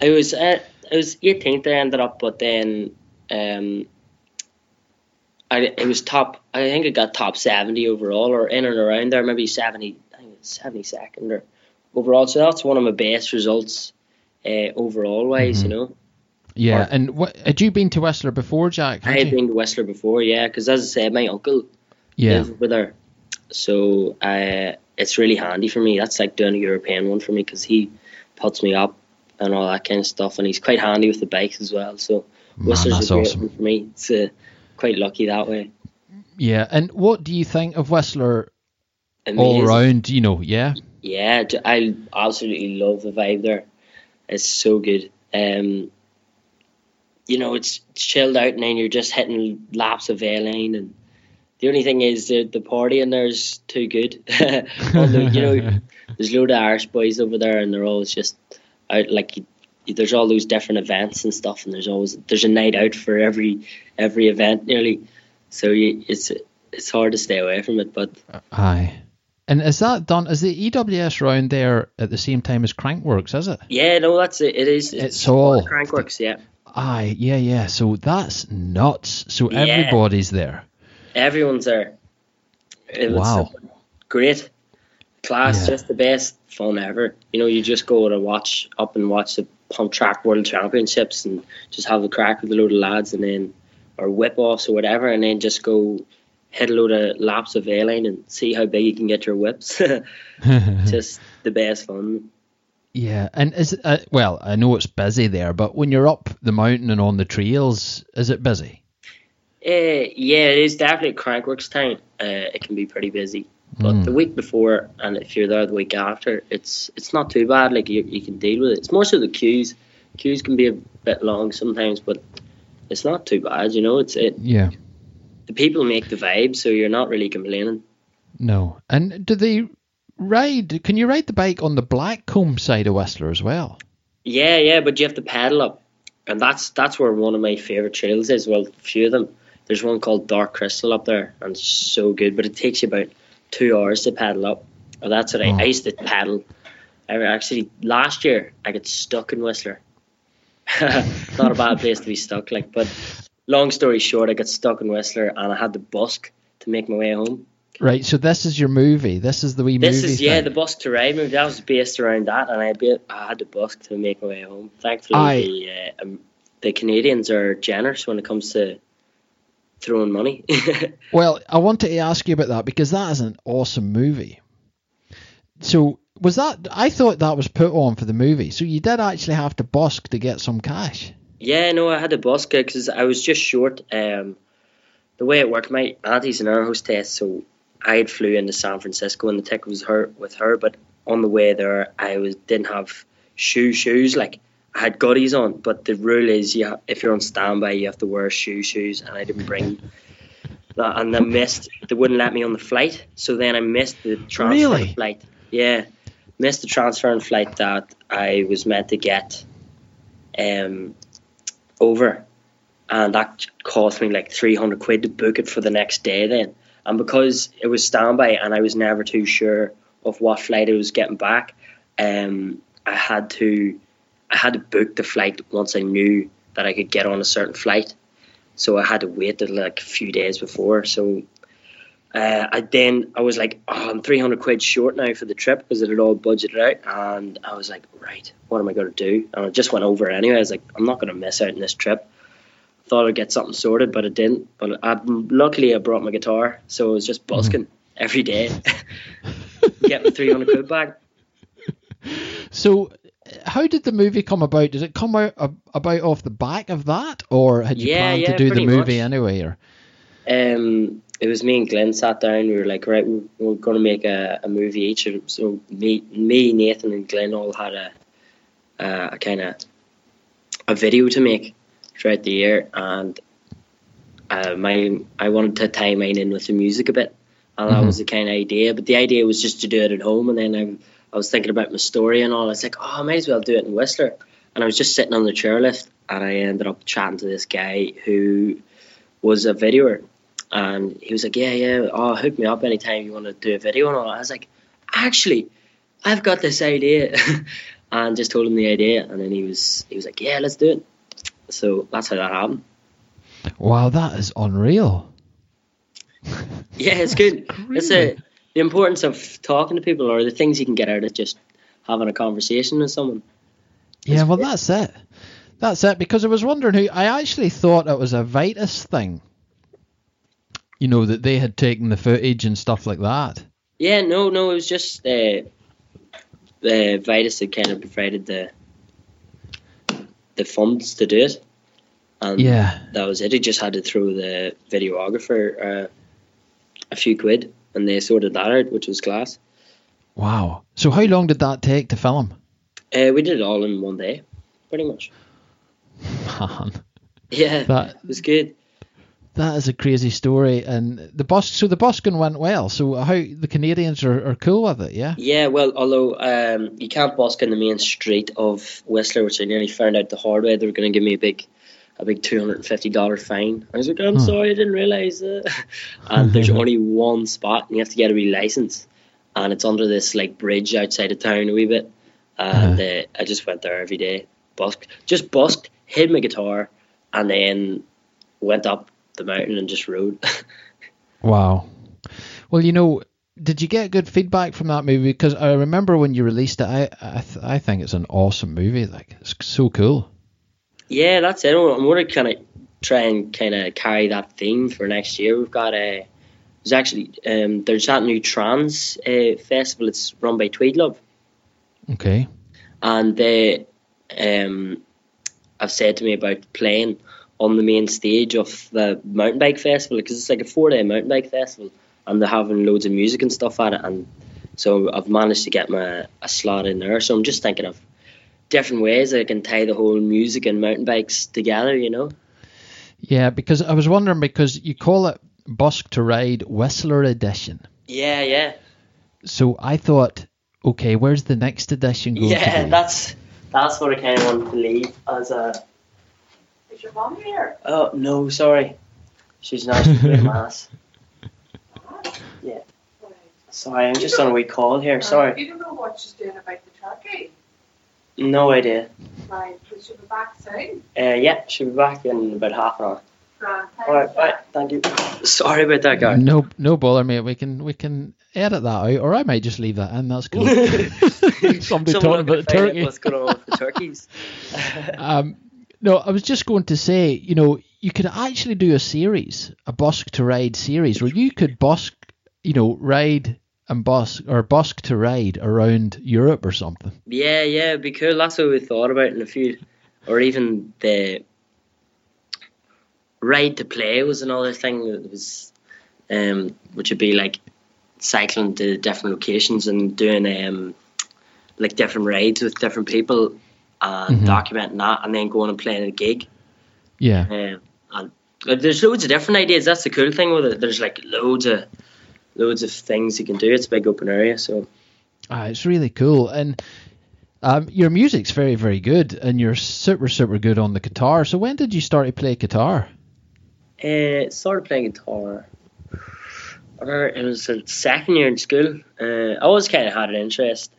S3: I was uh, I was 18th. I ended up, but then um, I it was top. I think I got top 70 overall, or in and around there, maybe 70. I think it's 72nd or overall. So that's one of my best results uh, overall wise, mm-hmm. you know.
S2: Yeah, or, and what had you been to Whistler before, Jack?
S3: I had been to Whistler before, yeah, because as I said, my uncle
S2: yeah.
S3: lived with her, so uh, it's really handy for me. That's like doing a European one for me because he puts me up and all that kind of stuff, and he's quite handy with the bikes as well. So Man, Whistler's a great awesome. one for me. It's uh, quite lucky that way.
S2: Yeah, and what do you think of Whistler Amazing. all around? You know, yeah.
S3: Yeah, I absolutely love the vibe there. It's so good. Um, you know, it's, it's chilled out, and then you're just hitting laps of A-Line, and the only thing is the the party in there is too good. Although, you know, there's a load of Irish boys over there, and they're always just out like. There's all those different events and stuff, and there's always there's a night out for every every event nearly. So you, it's it's hard to stay away from it, but
S2: aye. And is that done? Is the EWS round there at the same time as Crankworx? Is it?
S3: Yeah, no, that's it. It is.
S2: It's, it's all
S3: Crankworx. Yeah.
S2: Aye, yeah, yeah. So that's nuts. So yeah. everybody's there.
S3: Everyone's there.
S2: It wow.
S3: Great. Class, yeah. just the best fun ever. You know, you just go to watch up and watch the pump track world championships and just have a crack with a load of lads and then or whip offs or whatever and then just go hit a load of laps of A-Line and see how big you can get your whips. Just the best fun.
S2: Yeah, and is uh, well, I know it's busy there, but when you're up the mountain and on the trails, is it busy?
S3: Uh, yeah, it is definitely Crankworx time. Uh, it can be pretty busy, but mm. the week before and if you're there the week after, it's it's not too bad. Like you, you can deal with it. It's more so the queues. Queues can be a bit long sometimes, but it's not too bad. You know, it's it.
S2: Yeah
S3: the people make the vibe, so you're not really complaining.
S2: No. And do they ride? Can you ride the bike on the Blackcomb side of Whistler as well?
S3: Yeah, yeah, but you have to pedal up, and that's that's where one of my favorite trails is. Well, a few of them. There's one called Dark Crystal up there, and it's so good, but it takes you about two hours to pedal up. Well, that's what I, oh. I used to paddle. I actually last year I got stuck in Whistler not a bad place to be stuck. Like, but long story short, I got stuck in Whistler and I had to busk to make my way home.
S2: Right. So this is your movie. This is the wee
S3: This
S2: movie.
S3: is yeah,
S2: thing.
S3: the busk to ride movie. That was based around that, and I be, I had to busk to make my way home. Thankfully,
S2: Aye.
S3: the uh, um, the Canadians are generous when it comes to throwing money.
S2: Well, I wanted to ask you about that because that is an awesome movie. So was that? I thought that was put on for the movie. So you did actually have to busk to get some cash.
S3: Yeah, no, I had to busk because I was just short. Um, the way it worked, my auntie's an air hostess, so I had flew into San Francisco and the ticket was her with her. But on the way there, I was didn't have shoe shoes. Like I had goodies on, but the rule is you ha- if you're on standby, you have to wear shoe shoes, and I didn't bring. that. And I missed. They wouldn't let me on the flight, so then I missed the transfer
S2: Really?
S3: flight. Yeah, missed the transfer and flight that I was meant to get. Um, over, and that cost me like three hundred quid to book it for the next day. Then, and because it was standby and I was never too sure of what flight I was getting back, um, I had to, I had to book the flight once I knew that I could get on a certain flight. So I had to wait like a few days before. So. Uh, I then I was like, oh, I'm 300 quid short now for the trip because it had all budgeted out, and I was like, right, what am I going to do? And I just went over it anyway. I was like, I'm not going to miss out on this trip. Thought I'd get something sorted, but it didn't. But I, luckily, I brought my guitar, so I was just busking every day, getting 300 quid back.
S2: So how did the movie come about? Did it come out ab- about off the back of that, or had you
S3: Yeah,
S2: planned
S3: yeah,
S2: to do the movie
S3: much.
S2: anyway? Or
S3: Um, it was me and Glenn sat down. We were like, right, we're, we're going to make a, a movie each. So me, me, Nathan, and Glenn all had a a, a kind of a video to make throughout the year, and uh, my I wanted to tie mine in with the music a bit, and that
S2: Mhm.
S3: was the kind of idea. But the idea was just to do it at home, and then I I was thinking about my story and all. I was like, oh, I might as well do it in Whistler. And I was just sitting on the chairlift, and I ended up chatting to this guy who was a videoer, and he was like, yeah, yeah, oh, hook me up anytime you want to do a video and all. I was like, actually, I've got this idea, and just told him the idea, and then he was he was like, yeah, let's do it. So that's how that happened.
S2: wow, that is unreal.
S3: Yeah, it's good. It's a, the importance of talking to people or the things you can get out of just having a conversation with someone.
S2: Yeah, well,
S3: great.
S2: that's it. That's it. Because I was wondering who. I actually thought it was a Vitus thing. You know that they had taken the footage and stuff like that.
S3: Yeah, no, no, it was just uh, uh, Vitus that kind of provided the the funds to do it, and
S2: Yeah.
S3: that was it. He just had to throw the videographer uh, a few quid, and they sorted that out, which was class.
S2: Wow. So how long did that take to film?
S3: Uh, we did it all in one day, pretty much.
S2: Man,
S3: Yeah,
S2: that
S3: it was good.
S2: That is a crazy story. And the bus. So the busking went well. So how the Canadians are, are cool with it? Yeah.
S3: Yeah, well, although um, you can't busk in the main street of Whistler, which I nearly found out the hard way, they were going to give me a big, a big two hundred and fifty dollar fine. I was like, I'm
S2: Huh.
S3: sorry, I didn't realize that. and there's only one spot, and you have to get a wee license, and it's under this like bridge outside of town a wee bit. And uh, I just went there every day, busked, just busked, hid my guitar, and then went up the mountain and just rode.
S2: Wow. Well, you know, did you get good feedback from that movie? Because I remember when you released it, I I, th- I think it's an awesome movie. Like it's so cool.
S3: Yeah, that's it. I'm going to kind of try and kind of carry that theme for next year. We've got a there's actually um, there's that new trans uh, festival. It's run by Tweedlove,
S2: Okay.
S3: and they um, have said to me about playing on the main stage of the mountain bike festival because it's like a four day mountain bike festival, and they're having loads of music and stuff at it. And so I've managed to get my a slot in there. So I'm just thinking of different ways I can tie the whole music and mountain bikes together. You know.
S2: Yeah, because I was wondering because you call it Busk to Ride Whistler Edition.
S3: Yeah, yeah.
S2: So I thought, okay, where's the next edition going
S3: Yeah, that's that's what I kind of wanted to leave as a.
S4: Is your mom here?
S3: Oh no, sorry, she's not. She's doing mass. Yeah, sorry, I'm just on a wee call here. Sorry.
S4: You don't know what she's doing about the turkey.
S3: No idea.
S4: Right, we should be back soon.
S3: Uh, yeah, she'll be back in about half an hour.
S4: Grand.
S3: All right, bye. Thank you. Sorry about that, guy.
S2: No, no bother, mate. We can we can edit that out, or I might just leave that in. That's cool. Somebody
S3: Someone
S2: talking about
S3: find out
S2: turkey.
S3: What's going on with the turkeys?
S2: Um, no, I was just going to say, you know, you could actually do a series, a busk to ride series, where you could busk, you know, ride and busk or busk to ride around Europe or something.
S3: yeah, yeah, it'd be cool. That's what we thought about in a few, or even the ride to play was another thing that was, um, which would be like cycling to different locations and doing um, like different rides with different people and
S2: Mhm.
S3: documenting that, and then going and playing a gig.
S2: Yeah.
S3: Um, and uh, there's loads of different ideas. That's the cool thing with it. There's like loads of loads of things you can do. It's a big open area, so
S2: Ah, it's really cool, and um, your music's very, very good, and you're super, super good on the guitar. So when did you start to play guitar?
S3: uh, started playing guitar. Remember it was the second year in school. Uh, I always kind of had an interest.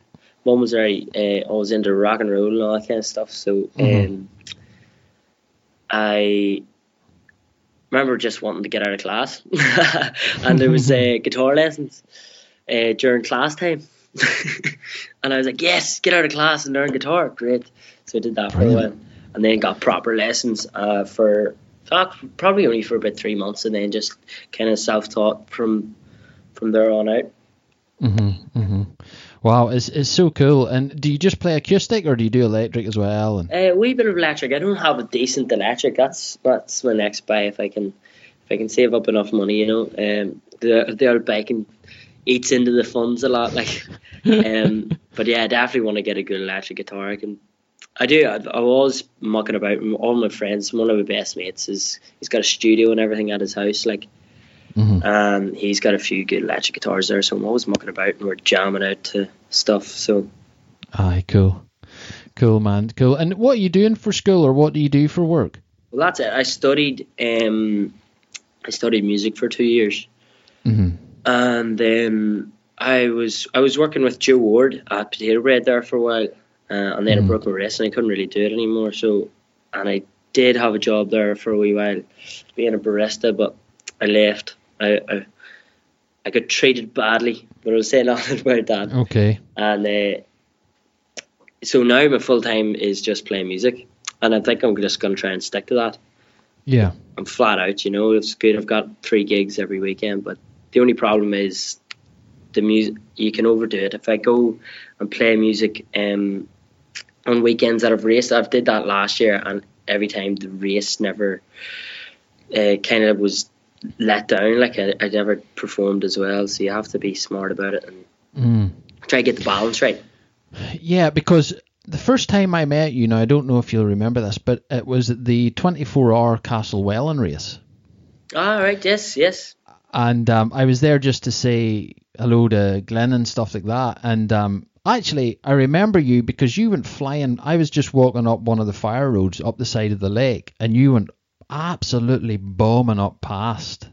S3: Mum was very uh, always into rock and roll and all that kind of stuff. So
S2: Mhm.
S3: um, I remember just wanting to get out of class, and there was uh, guitar lessons uh, during class time, and I was like, "Yes, get out of class and learn guitar." Great. So I did that for a while, and then got proper lessons uh, for uh, probably only for about three months, and then just kind of self-taught from from there on out.
S2: Mm-hmm, mm-hmm. Wow, it's it's so cool. And do you just play acoustic or do you do electric as well? And
S3: A wee bit of electric. I don't have a decent electric. That's that's my next buy if I can if I can save up enough money. You know, um, the the old biking eats into the funds a lot. Like, um, but yeah, I definitely want to get a good electric guitar. I can. I do. I, I was mucking about. All my friends. One of my best mates is he's got a studio and everything at his house. Like,
S2: Mhm.
S3: um, he's got a few good electric guitars there. So I'm always mucking about and we're jamming out to stuff. So
S2: aye, cool, cool, man, cool. And what are you doing for school or what do you do for work?
S3: Well, that's it. I studied. Um, I studied music for two years,
S2: Mm-hmm.
S3: and then I was I was working with Joe Ward at Potato Bread there for a while, uh, and then I
S2: Mhm.
S3: broke my wrist and I couldn't really do it anymore. So, and I did have a job there for a wee while, being a barista, but I left. I I, I got treated badly, but I was saying nothing about that.
S2: Okay.
S3: And uh, so now my full time is just playing music, and I think I'm just going to try and stick to that.
S2: Yeah.
S3: I'm flat out, you know. It's good. I've got three gigs every weekend, but the only problem is the music. You can overdo it. If I go and play music um, on weekends that I've raced, I've did that last year, and every time the race never uh, kind of was let down. Like I, I never performed as well, so you have to be smart about it and
S2: Mm.
S3: try to get the balance right.
S2: Yeah, because the first time I met you, now I don't know if you'll remember this, but it was the 24-hour Castlewellan race.
S3: All right. Yes. Yes.
S2: and um, I was there just to say hello to Glenn and stuff like that. And um, actually, I remember you because you went flying. I was just walking up one of the fire roads up the side of the lake, and you went absolutely bombing up past.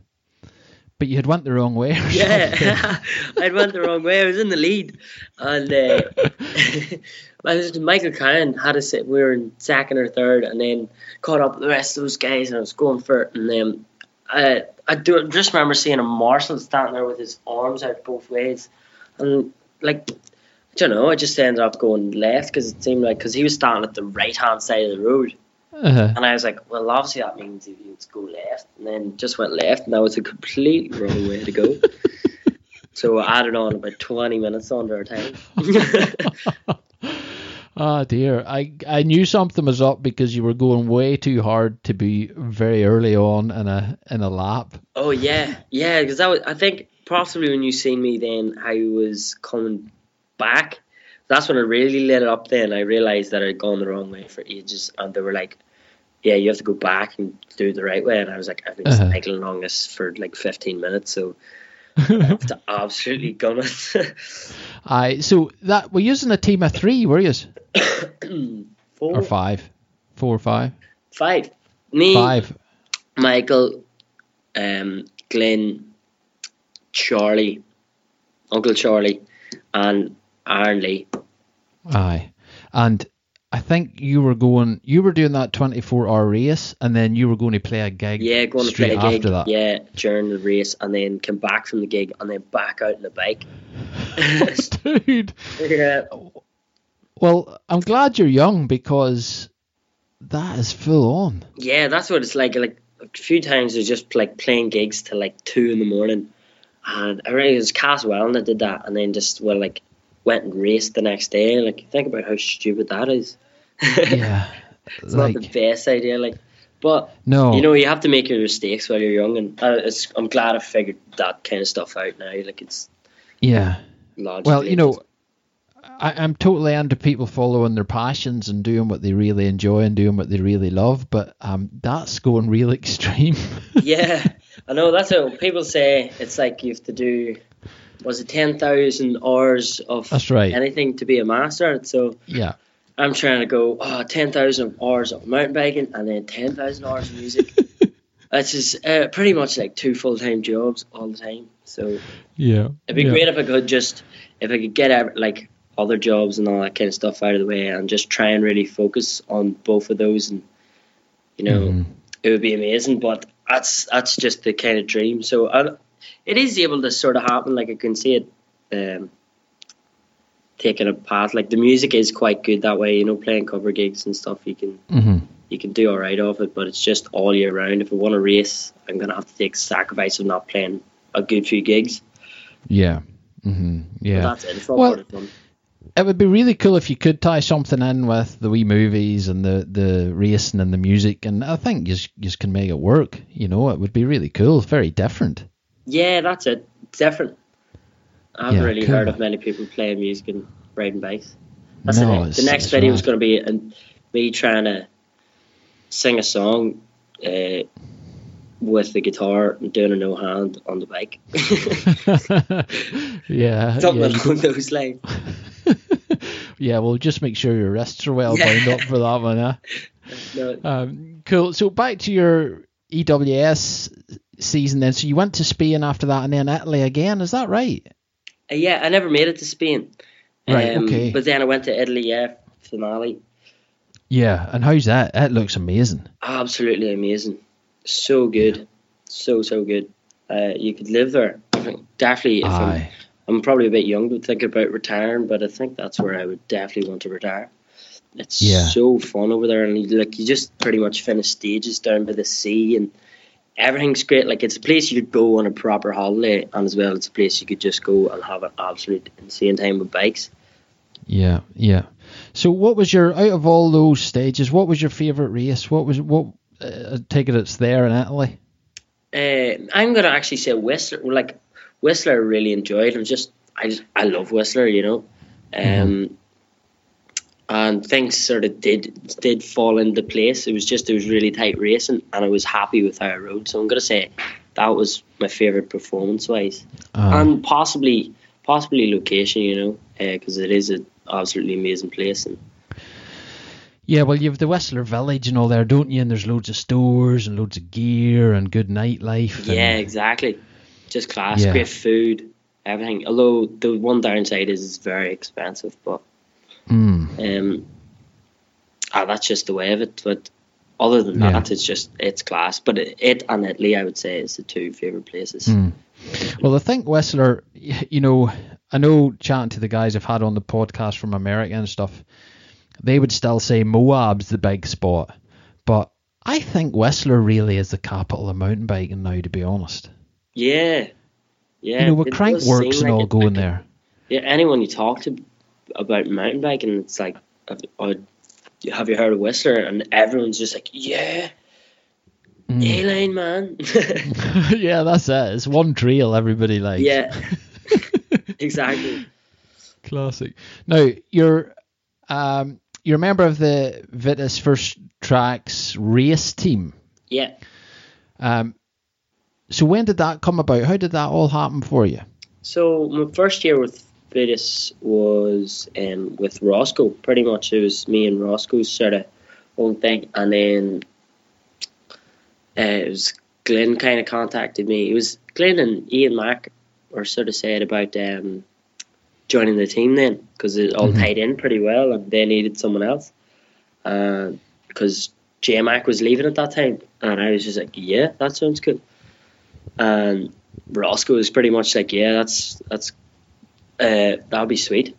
S2: But you had went the wrong way.
S3: Yeah, I'd went the wrong way. I was in the lead, and uh, I was, Michael Kyan had us. We were in second or third, and then caught up with the rest of those guys, and I was going for it. And then I, I do just remember seeing a marshal standing there with his arms out both ways, and like. I don't know. I just ended up going left because it seemed like because he was standing at the right hand side of the road,
S2: Uh-huh.
S3: and I was like, well, obviously that means you go left, and then just went left, and that was a completely wrong way to go. so I added on about 20 minutes under our time.
S2: Oh dear, I I knew something was up because you were going way too hard to be very early on in a in a lap.
S3: oh, yeah, yeah, because I think possibly when you seen me then, I was coming back. That's when I really lit it up then. I realised that I'd gone the wrong way for ages, and they were like, yeah, you have to go back and do it the right way. And I was like, I've been
S2: Uh-huh.
S3: cycling along this for like 15 minutes, so I have to absolutely gun it.
S2: I so that we're using a team of three, were you?
S3: Four,
S2: Or five, four or five,
S3: five. Me,
S2: five.
S3: Michael, um, Glenn, Charlie, Uncle Charlie, and Lee.
S2: Aye, and I think you were going, you were doing that 24 hour race, and then you were going to play a gig.
S3: Yeah, going to play a gig.
S2: after that.
S3: Yeah, during the race, and then come back from the gig, and then back out on the bike.
S2: Dude.
S3: yeah,
S2: Well, I'm glad you're young because that is full on.
S3: yeah, that's what it's like. Like a few times, I just like playing gigs till like two in the morning, and I really it was Castlewellan I did that, and then just well like went and raced the next day. Like think about how stupid that is.
S2: Yeah.
S3: it's not the best idea. Like, but
S2: no.
S3: you know you have to make your mistakes while you're young, and uh, it's, I'm glad I figured that kind of stuff out now. Like it's
S2: yeah. Well, you know, I, I'm totally into people following their passions and doing what they really enjoy and doing what they really love, but um, that's going real extreme.
S3: yeah, I know that's what people say. It's like you have to do. Was it ten thousand hours of
S2: That's right.
S3: anything to be a master? So
S2: yeah.
S3: I'm trying to go oh, 10,000 hours of mountain biking and then 10,000 hours of music. That's just uh, pretty much like two full time jobs all the time. So
S2: Yeah.
S3: it'd be
S2: yeah.
S3: great if I could just if I could get like other jobs and all that kind of stuff out of the way and just try and really focus on both of those and you know
S2: Mhm.
S3: it would be amazing. But that's that's just the kind of dream. So I, it is able to sort of happen. Like I can see it um, taking a path. Like the music is quite good that way. You know, playing cover gigs and stuff. You can
S2: Mhm.
S3: you can do all right off it, but it's just all year round. If I want to race, I'm gonna have to take sacrifice of not playing a good few gigs.
S2: Yeah. hmm
S3: But
S2: Yeah.
S3: that's it. It's all
S2: Well-
S3: part.
S2: It would be really cool if you could tie something in with the wee movies and the, the racing and the music, and I think you you can make it work. You know, it would be really cool. Very different.
S3: Yeah, that's it. Different. I haven't
S2: Yeah,
S3: really
S2: cool.
S3: heard of many people playing music and riding bikes. That's
S2: no,
S3: the, next, the next video is going to be uh, me trying to sing a song uh, with the guitar and doing a no hand on the bike.
S2: yeah,
S3: Something
S2: yeah,
S3: along those lines.
S2: yeah. Well, just make sure your wrists are well bound up for that one. Huh?
S3: No,
S2: Um, cool. So back to your EWS season then. So you went to Spain after that, and then Italy again. Is that right?
S3: Uh, yeah, I never made it to Spain.
S2: Right,
S3: Um,
S2: okay.
S3: But then I went to Italy, yeah, finale.
S2: Yeah. And how's that? It looks amazing.
S3: Absolutely amazing. So good. So, so good. Uh, you could live there. I think definitely if I'm, I'm probably a bit young to think about retiring, but I think that's where I would definitely want to retire. It's
S2: Yeah.
S3: so fun over there, and you, like you just pretty much finish stages down by the sea, and everything's great. Like it's a place you could go on a proper holiday, and as well, it's a place you could just go and have an absolute insane time with bikes.
S2: Yeah. Yeah. So what was your out of all those stages? What was your favorite race? What was what? Uh, I take it it's there in Italy.
S3: Uh, I'm gonna actually say Whistler. Like Whistler, I really enjoyed. I'm just, I just, I love Whistler. You know, um, and things sort of did did fall into place. It was just it was really tight racing, and I was happy with how I rode. So I'm gonna say that was my favorite performance wise,
S2: Uh,
S3: and possibly possibly location. You know, because it is an absolutely amazing place. And
S2: yeah. Well, you have the Whistler Village and all there, don't you? And there's loads of stores and loads of gear and good nightlife. and-
S3: yeah, exactly. Just class,
S2: Yeah.
S3: great food, everything. Although the one downside is it's very expensive, but.
S2: Mm.
S3: Um, ah, that's just the way of it. But other than
S2: Yeah.
S3: that, it's just it's class. But it, it and Italy, I would say, is the two favorite places.
S2: Mm. Well, I think Whistler, you know, I know chatting to the guys I've had on the podcast from America and stuff, they would still say Moab's the big spot. But I think Whistler really is the capital of mountain biking now, to be honest.
S3: Yeah, yeah.
S2: you know, with
S3: it Crankworx
S2: and
S3: like
S2: all
S3: it.
S2: going
S3: Like,
S2: there.
S3: Yeah, anyone you talk to about mountain biking, it's like, have, oh, have you heard of Whistler? And everyone's just like, yeah,
S2: Mm.
S3: A-Line, man.
S2: yeah, that's it. It's one trail everybody likes.
S3: yeah, exactly.
S2: Classic. Now you're um you're a member of the Vitus First Tracks race team.
S3: Yeah.
S2: Um so when did that come about? How did that all happen for you?
S3: So my first year with Vitus was um, with Roscoe. Pretty much it was me and Roscoe's sort of own thing, and then uh, it was Glenn kind of contacted me. It was Glenn and Ian Mack were sort of said about um, joining the team then because it all
S2: Mhm.
S3: tied in pretty well, and they needed someone else. because J Mac was leaving at that time, and I was just like, yeah, that sounds good. And Roscoe was pretty much like, yeah, that's that's uh, that'll be sweet.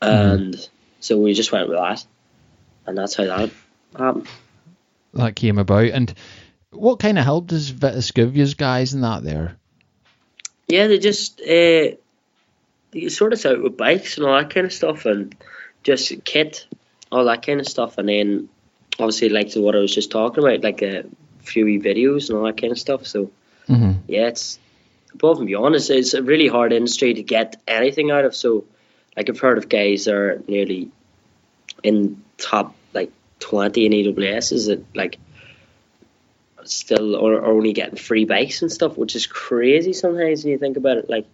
S3: And so we just went with that, and that's how that happened.
S2: That came about. And what kind of help does you guys in that there?
S3: Yeah, they just uh, they sort us out with bikes and all that kind of stuff, and just kit, all that kind of stuff, and then obviously like to what I was just talking about, like a few wee videos and all that kind of stuff. So
S2: Mm-hmm.
S3: yeah, it's above and beyond. It's, it's a really hard industry to get anything out of. So, like I've heard of guys that are nearly in top like twenty in EWS is it like still or, or only getting free bikes and stuff, which is crazy sometimes when you think about it. Like,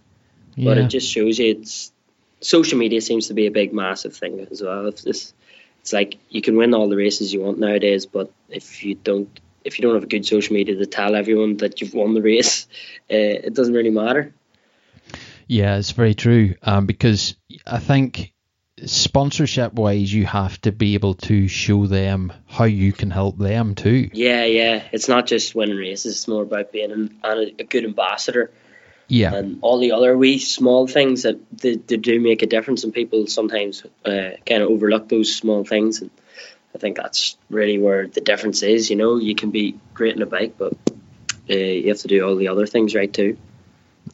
S3: but it just shows you it's social media seems to be a big massive thing as well. It's it's like you can win all the races you want nowadays, but if you don't if you don't have a good social media to tell everyone that you've won the race, uh, it doesn't really matter.
S2: Yeah, it's very true. Um, because I think sponsorship wise, you have to be able to show them how you can help them too.
S3: Yeah, yeah. It's not just winning races; it's more about being an, an, a good ambassador
S2: Yeah,
S3: and all the other wee small things that they, they do make a difference. And people sometimes uh, kind of overlook those small things. And I think that's really where the difference is. You know, you can be great in a bike, but uh, you have to do all the other things right too.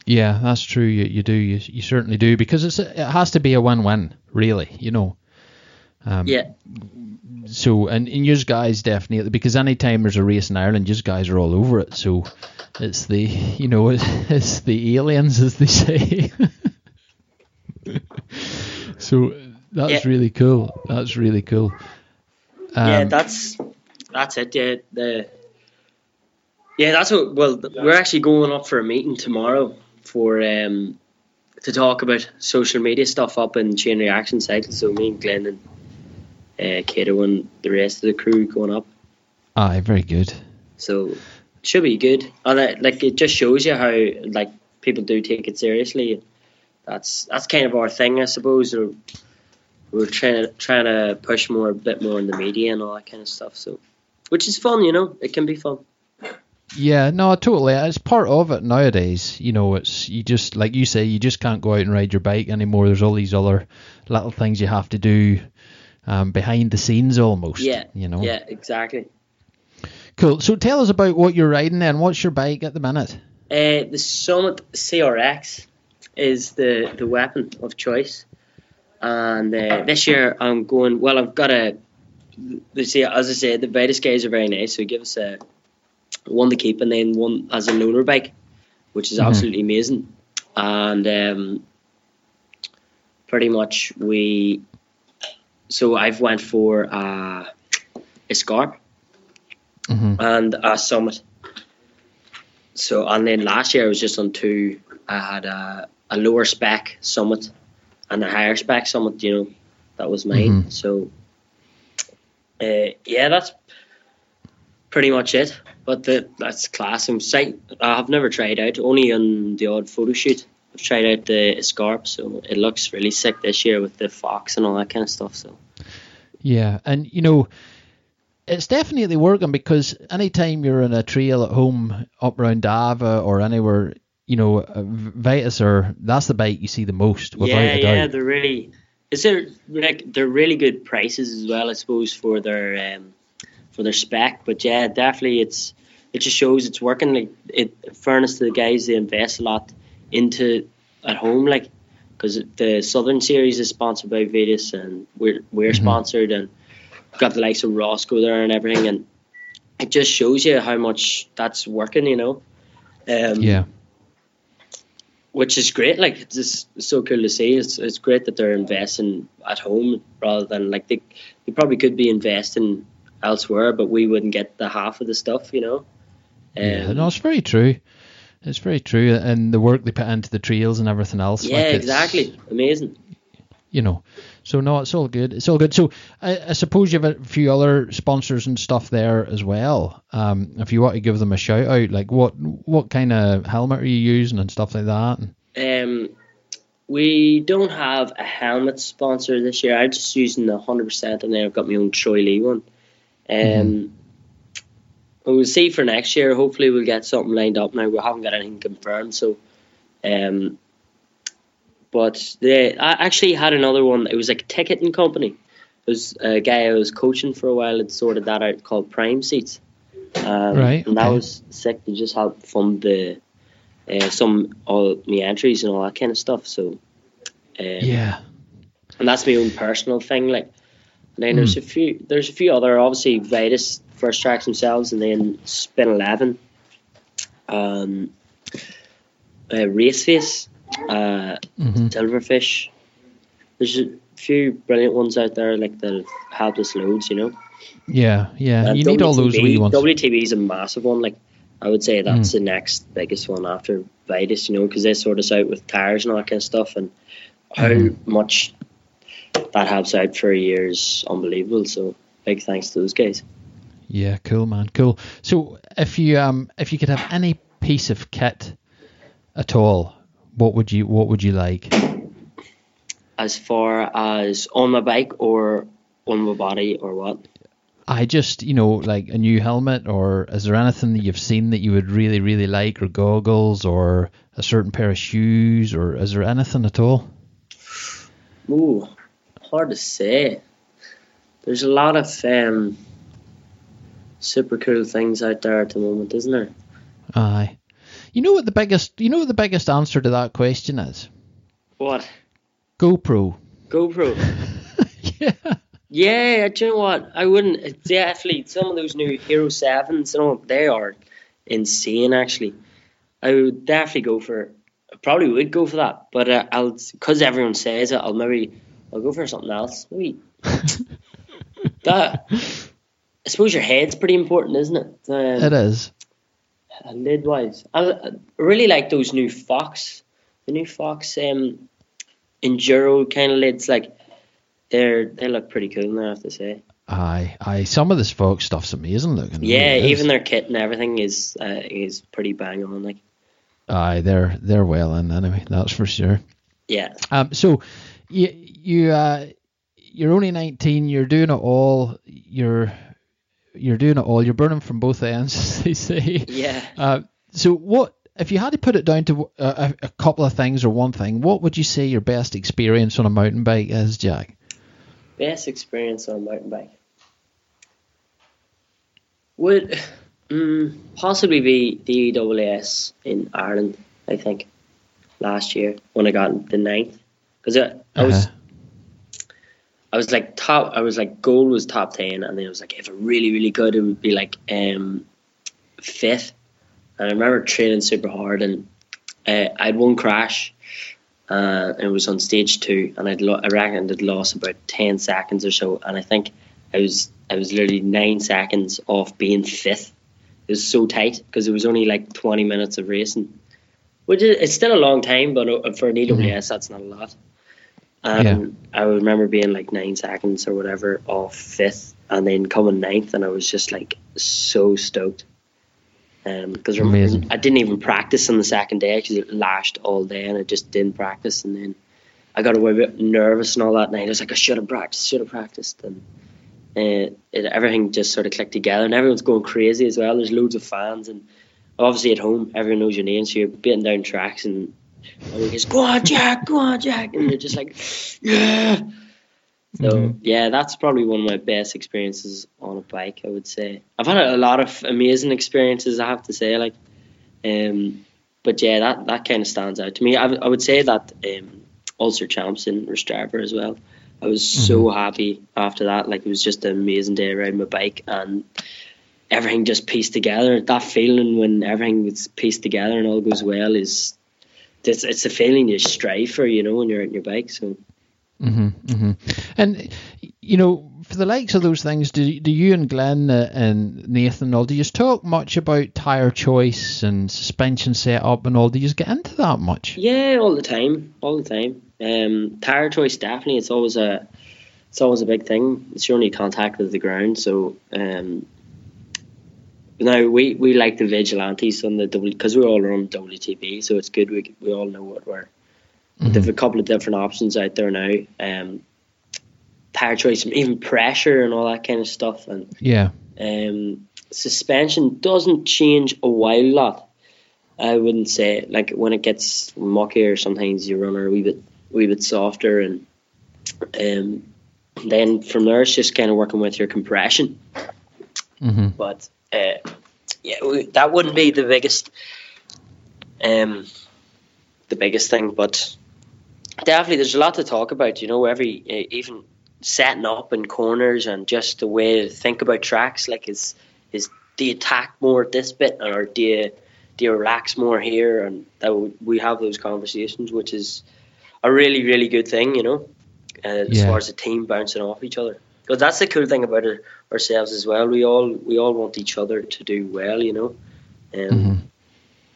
S2: yeah, that's true. You, you do. You, you certainly do because it's it has to be a win-win, really. You know. Um,
S3: Yeah,
S2: So and, and you guys definitely because anytime there's a race in Ireland, you guys are all over it. So it's the you know it's the aliens as they say. so that's
S3: Yeah.
S2: really cool. That's really cool. Um,
S3: yeah, that's that's it. Yeah, the yeah, that's what. Well, we're actually going up for a meeting tomorrow for um to talk about social media stuff up in Chain Reaction Cycle. So me and Glenn and uh, Kato and the rest of the crew going up.
S2: aye, very good.
S3: So should be good. And it, like it just shows you how like people do take it seriously. That's that's kind of our thing, I suppose. We're, we're trying to trying to push more a bit more in the media and all that kind of stuff. So, which is fun, you know. It can be fun.
S2: Yeah, no, totally. It's part of it nowadays. You know, it's you just like you say, you just can't go out and ride your bike anymore. There's all these other little things you have to do um, behind the scenes, almost.
S3: Yeah,
S2: you know.
S3: Yeah, exactly.
S2: Cool. So tell us about what you're riding then. What's your bike at the minute?
S3: Uh, the Sommet CRX is the, the weapon of choice, and uh, this year I'm going. Well, I've got a. Say, as I said, the Vitus guys are very nice. So give us a one to keep, and then one as a loaner bike, which is
S2: Mhm.
S3: absolutely amazing. And um, pretty much we. So I've went for uh, a Scarp
S2: hmm
S3: and a Sommet. So and then last year I was just on two. I had a, a lower spec Sommet and a higher spec Sommet. You know, that was mine.
S2: Mhm.
S3: So uh, yeah, that's pretty much it. But the, that's class. I'm sight. I've never tried out. Only on the odd photo shoot. I've tried out the Scarp, so it looks really sick this year with the fox and all that kind of stuff. So
S2: Yeah, and you know, it's definitely working because anytime you're in a trail at home up around Davagh or anywhere, you know, uh, Vitus or that's the bike you see the most without
S3: yeah,
S2: a doubt.
S3: yeah, they're really. Is there like they're really good prices as well? I suppose for their um, for their spec, but yeah, definitely it's it just shows it's working. Like it, in fairness to the guys, they invest a lot into at home, like because the Southern Series is sponsored by Vitus, and we're we're
S2: Mhm.
S3: sponsored, and got the likes of Roscoe there and everything, and it just shows you how much that's working, you know. Um,
S2: Yeah,
S3: which is great. Like it's just so cool to see. It's it's great that they're investing at home rather than like they they probably could be investing elsewhere, but we wouldn't get the half of the stuff, you know.
S2: yeah.
S3: Um,
S2: No, it's very true. It's very true, and the work they put into the trails and everything else.
S3: yeah,
S2: like,
S3: exactly. Amazing.
S2: You know, so no, it's all good. It's all good. So I, I suppose you have a few other sponsors and stuff there as well. Um, if you want to give them a shout out, like what what kind of helmet are you using and stuff like that?
S3: Um, we don't have a helmet sponsor this year. I'm just using the 100%, and then I've got my own Troy Lee one. Um,
S2: Mm-hmm.
S3: We'll see for next year. Hopefully, we'll get something lined up now. We haven't got anything confirmed, so. Um, but they, I actually had another one. It was like a ticketing company. It was a guy I was coaching for a while had sorted that out called Prime Seats. Um,
S2: Right,
S3: And that
S2: okay.
S3: was sick to just help fund the uh, some all my entries and all that kind of stuff. So um,
S2: Yeah.
S3: and that's my own personal thing. Like, and then there's a few, there's a few other obviously Vitus first tracks themselves, and then Spin Eleven, um, uh, Raceface, uh,
S2: hmm
S3: Silverfish. There's a few brilliant ones out there like that have us loads, you know.
S2: Yeah. Yeah.
S3: Uh,
S2: you need all those
S3: WTB
S2: wee ones.
S3: WTB is a massive one. Like I would say that's
S2: Mm.
S3: the next biggest one after Vitus, you know, because they sort us out with tires and all that kind of stuff, and how
S2: Mhm.
S3: much that helps out for a year is unbelievable. So big thanks to those guys.
S2: Yeah, cool, man, cool. So, if you um, if you could have any piece of kit at all, what would you what would you like?
S3: As far as on my bike or on my body or what?
S2: I just, you know, like a new helmet, or is there anything that you've seen that you would really, really like, or goggles, or a certain pair of shoes, or is there anything at all?
S3: Ooh, hard to say. There's a lot of um, super cool things out there at the moment, isn't there?
S2: Aye. You know what the biggest, you know what the biggest answer to that question is?
S3: What?
S2: GoPro.
S3: GoPro.
S2: yeah.
S3: Yeah, do you know what? I wouldn't definitely some of those new Hero Sevens. You know, they are insane. Actually, I would definitely go for. I probably would go for that, but uh, I'll because everyone says it. I'll maybe I'll go for something else. Maybe that. I suppose your head's pretty important, isn't it? Um,
S2: It is.
S3: Lid wise. I, I really like those new Fox, the new Fox um, Enduro kind of lids. Like they're they look pretty cool now, I have to say.
S2: Aye, aye. Some of this Fox stuff's amazing looking.
S3: Yeah,
S2: really
S3: even their kit and everything is uh, is pretty bang on. Like
S2: Aye, they're they're well in anyway. That's for sure.
S3: yeah,
S2: Um, so you you uh, you're only 19. You're doing it all. You're you're doing it all. You're burning from both ends, as they say.
S3: yeah.
S2: Uh, so what if you had to put it down to a, a, couple of things or one thing? What would you say your best experience on a mountain bike is, Jack?
S3: Best experience on a mountain bike would mm, possibly be the EWS in Ireland. I think last year when I got the ninth because I, I was. I was like top. I was like goal was top ten, and then it was like if it really really good, it would be like um, fifth. And I remember training super hard, and uh, I had one crash, uh, and it was on stage two, and I'd lo- I reckon I'd lost about ten seconds or so, and I think I was I was literally nine seconds off being fifth. It was so tight because it was only like twenty minutes of racing, which is it's still a long time, but uh, for an EWS that's not a lot. Um,
S2: Yeah.
S3: I remember being like nine seconds or whatever off fifth, and then coming ninth, and I was just like so stoked. Because
S2: Amazing.
S3: I didn't even practice on the second day because it lashed all day, and I just didn't practice. And then I got a wee bit nervous and all that night. I was like, I should have practiced, should have practiced, and uh, it, everything just sort of clicked together. And everyone's going crazy as well. There's loads of fans, and obviously at home, everyone knows your name, so you're beating down tracks and everyone goes, "Go on, Jack! Go on, Jack!" And you're just like, "Yeah." So
S2: Mhm.
S3: yeah, that's probably one of my best experiences on a bike. I would say I've had a lot of amazing experiences. I have to say, like, um, but yeah, that that kind of stands out to me. I, I would say that um, Ulster Champs in Rostrevor as well. I was so happy after that. Like it was just an amazing day riding my bike and everything just pieced together. That feeling when everything is pieced together and all goes well is it's, it's a feeling you strive for, you know, when you're on your bike. So
S2: hmm hmm And you know, for the likes of those things, do do you and Glenn uh, and Nathan and all, do you just talk much about tire choice and suspension setup and all? Do you get into that much?
S3: Yeah, all the time, all the time. Um, tire choice definitely. It's always a, it's always a big thing. It's your only contact with the ground. So um, now we, we like the vigilantes on the W because we all run WTB, so it's good. We we all know what we're They've a couple of different options out there now. Um, tire choice, even pressure and all that kind of stuff, and
S2: Yeah.
S3: um, suspension doesn't change a wild lot. I wouldn't say like when it gets muckier, sometimes you run a wee bit, wee bit softer, and um, then from there it's just kind of working with your compression.
S2: hmm
S3: But uh, yeah, that wouldn't be the biggest, um, the biggest thing. But definitely, there's a lot to talk about. You know, every uh, even setting up in corners and just the way to think about tracks. Like, is is do you attack more at this bit, or do you do you relax more here? And that we have those conversations, which is a really really good thing. You know, uh, as
S2: Yeah.
S3: far as the team bouncing off each other. Because that's the cool thing about it ourselves as well. We all we all want each other to do well, you know. Um,
S2: Mhm.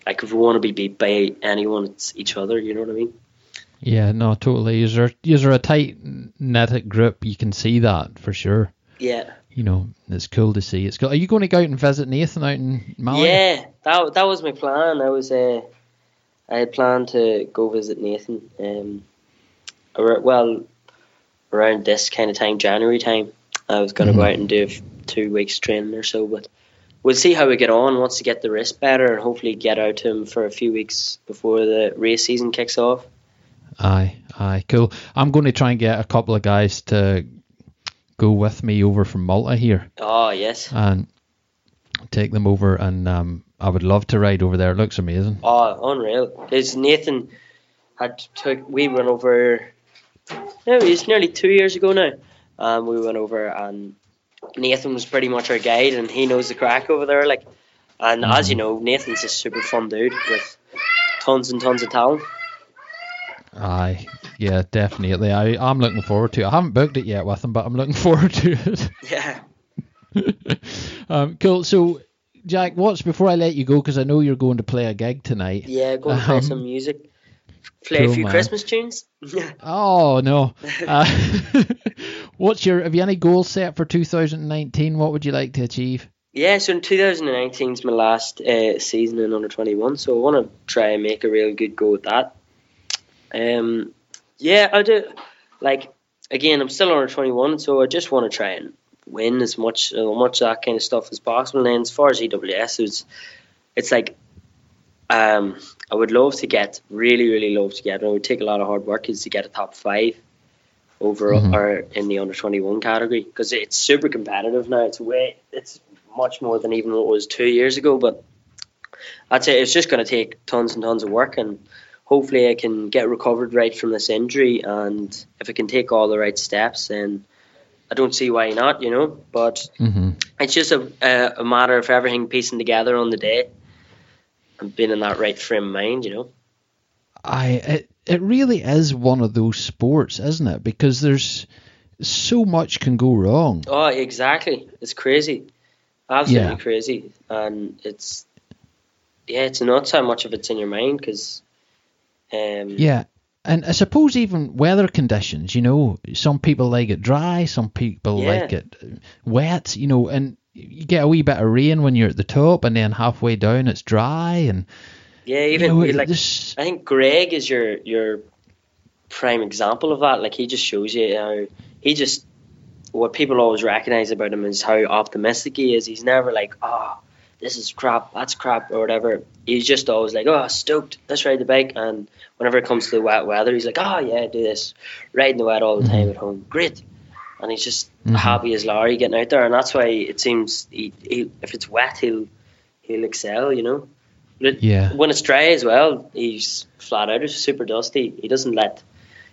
S3: Like if we want to be beat by anyone, it's each other. You know what I mean?
S2: Yeah, no, totally. Is there is there a tight knitted group? You can see that for sure.
S3: Yeah,
S2: You know, it's cool to see. It's cool. Are you going to go out and visit Nathan out in Malaga?
S3: yeah. That that was my plan. I was uh, I had planned to go visit Nathan. Um, well, around this kind of time, January time, I was going to
S2: Mhm.
S3: go out and do two weeks training or so. But we'll see how we get on once to get the wrist better, and hopefully get out to him for a few weeks before the race season kicks off.
S2: Aye, aye, cool. I'm going to try and get a couple of guys to go with me over from Malta here
S3: Oh yes.
S2: and take them over. And um, I would love to ride over there. It looks amazing.
S3: Oh, unreal. Because Nathan had took we went over. No, it's nearly two years ago now. Um, we went over and Nathan was pretty much our guide, and he knows the crack over there. Like, and as you know, Nathan's a super fun dude with tons and tons of talent.
S2: Aye, yeah, definitely. I, I'm looking forward to it. I haven't booked it yet with him, but I'm looking forward to it.
S3: Yeah.
S2: um, cool. So, Jack, what's before I let you go because I know you're going to play a gig tonight.
S3: Yeah, go and play
S2: Um,
S3: some music. Play
S2: cool,
S3: a few
S2: man.
S3: Christmas tunes.
S2: Oh no. Uh, what's your? Have you any goals set for 2019? What would you like to achieve?
S3: Yeah, so in 2019 is my last uh, season in under 21, so I want to try and make a real good go at that. Um, yeah, I do. Like again, I'm still under 21, so I just want to try and win as much, as much of that kind of stuff as possible. And as far as EWS, it's it's like um, I would love to get, really, really love to get, and it would take a lot of hard work, is to get a top five over
S2: Mhm.
S3: or in the under 21 category because it's super competitive now. It's way, it's much more than even what it was two years ago. But I'd say it's just going to take tons and tons of work, and hopefully I can get recovered right from this injury. And if I can take all the right steps, then I don't see why not, you know. But
S2: Mm-hmm.
S3: it's just a, a, a matter of everything piecing together on the day and being in that right frame of mind, you know.
S2: I it, it really is one of those sports, isn't it? Because there's so much can go wrong.
S3: Oh, exactly. It's crazy, absolutely
S2: Yeah.
S3: crazy, and it's yeah, it's nuts how much of it's in your mind because. Um,
S2: Yeah. And I suppose even weather conditions, you know, some people like it dry, some people
S3: Yeah.
S2: like it wet, you know, and you get a wee bit of rain when you're at the top, and then halfway down it's dry, and
S3: yeah,
S2: you
S3: even
S2: know,
S3: like
S2: this-
S3: I think Greg is your your prime example of that. Like he just shows you how he just what people always recognize about him is how optimistic he is. He's never like, oh, this is crap, that's crap, or whatever. He's just always like, oh, stoked, let's ride the bike. And whenever it comes to the wet weather, he's like, oh yeah, do this, riding the wet all the mm-hmm. time at home, great. And he's just
S2: Mhm.
S3: happy as Larry getting out there, and that's why it seems he, he if it's wet, he'll he'll excel, you know. But
S2: Yeah.
S3: When it's dry as well, he's flat out. It's super dusty. He doesn't let.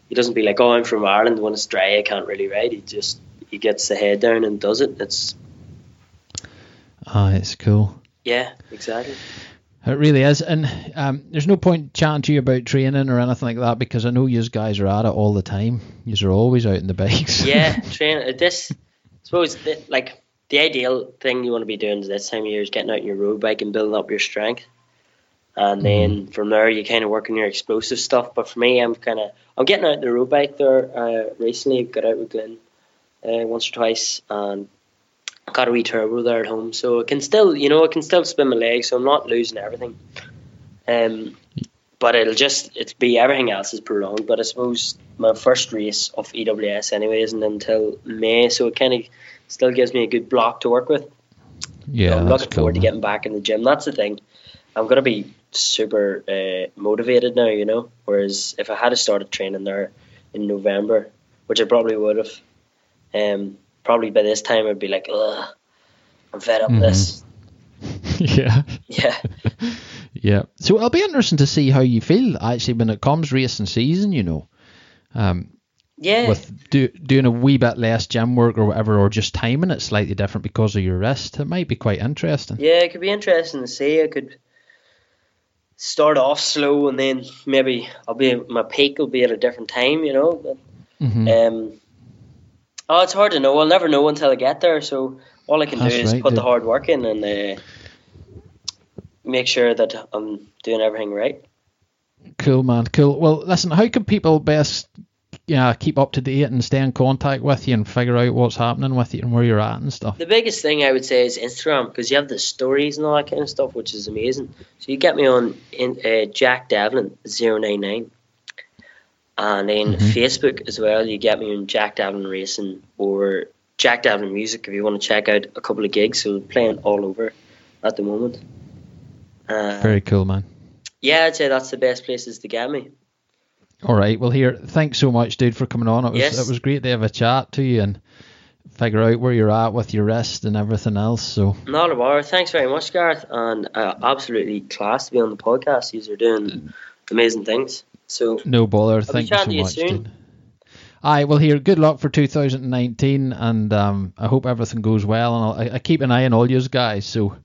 S3: He doesn't be like, "Oh, I'm from Ireland. When it's dry, I can't really ride." He just he gets the head down and does it. It's
S2: ah, it's cool.
S3: yeah, exactly.
S2: It really is, and um, there's no point chatting to you about training or anything like that because I know you guys are at it all the time. You are always out in the bikes.
S3: Yeah, train uh, this. I suppose that, like the ideal thing you want to be doing this time of year is getting out on your road bike and building up your strength, and then from there you kind of work on your explosive stuff. But for me, I'm kind of I'm getting out the road bike there. Uh, recently, got out with Glenn uh, once or twice, and got a wee turbo there at home, so I can still, you know, I can still spin my legs, so I'm not losing everything. Um, but it'll just it'll be everything else is prolonged. But I suppose my first race of EWS anyway isn't until May, so it kind of still gives me a good block to work with.
S2: Yeah,
S3: So I'm looking
S2: cool,
S3: forward to getting back in the gym. That's the thing. I'm gonna be super uh, motivated now, you know. Whereas if I had started training there in November, which I probably would have, um, probably by this time I'd be like, ugh, I'm fed up
S2: Mhm.
S3: with this.
S2: yeah.
S3: Yeah,
S2: Yeah. So it'll be interesting to see how you feel actually when it comes racing season, you know. Um,
S3: yeah.
S2: with do, doing a wee bit less gym work or whatever, or just timing it slightly different because of your wrist, it might be quite interesting.
S3: Yeah, it could be interesting to see. I could start off slow and then maybe I'll be my peak will be at a different time, you know. But,
S2: hmm
S3: um, oh, it's hard to know. I'll never know until I get there. So all I can
S2: That's
S3: do is
S2: right,
S3: put the hard work in and uh, make sure that I'm doing everything right.
S2: Cool, man. Cool. Well, listen, how can people best yeah, keep up to date and stay in contact with you and figure out what's happening with you and where you're at and stuff?
S3: The biggest thing I would say is Instagram because you have the stories and all that kind of stuff, which is amazing. So you get me on in, uh, Jack Devlin 099 and then
S2: Mhm.
S3: Facebook as well. You get me on Jack Davin Racing or Jack Davin Music if you want to check out a couple of gigs. So we're playing all over at the moment. Uh,
S2: Very cool, man.
S3: yeah, I'd say that's the best places to get me.
S2: All right. Well, here, thanks so much, dude, for coming on. It was
S3: Yes.
S2: it was great to have a chat to you and figure out where you're at with your wrist and everything else. So
S3: Not a bar. Thanks very much, Gareth, and uh, absolutely class to be on the podcast. You are doing amazing things. So
S2: no bother. Thank you so
S3: chatting to you
S2: much,
S3: soon.
S2: dude. Aye, well, here, good luck for 2019, and um, I hope everything goes well. And I'll, I, I keep an eye on all you guys, so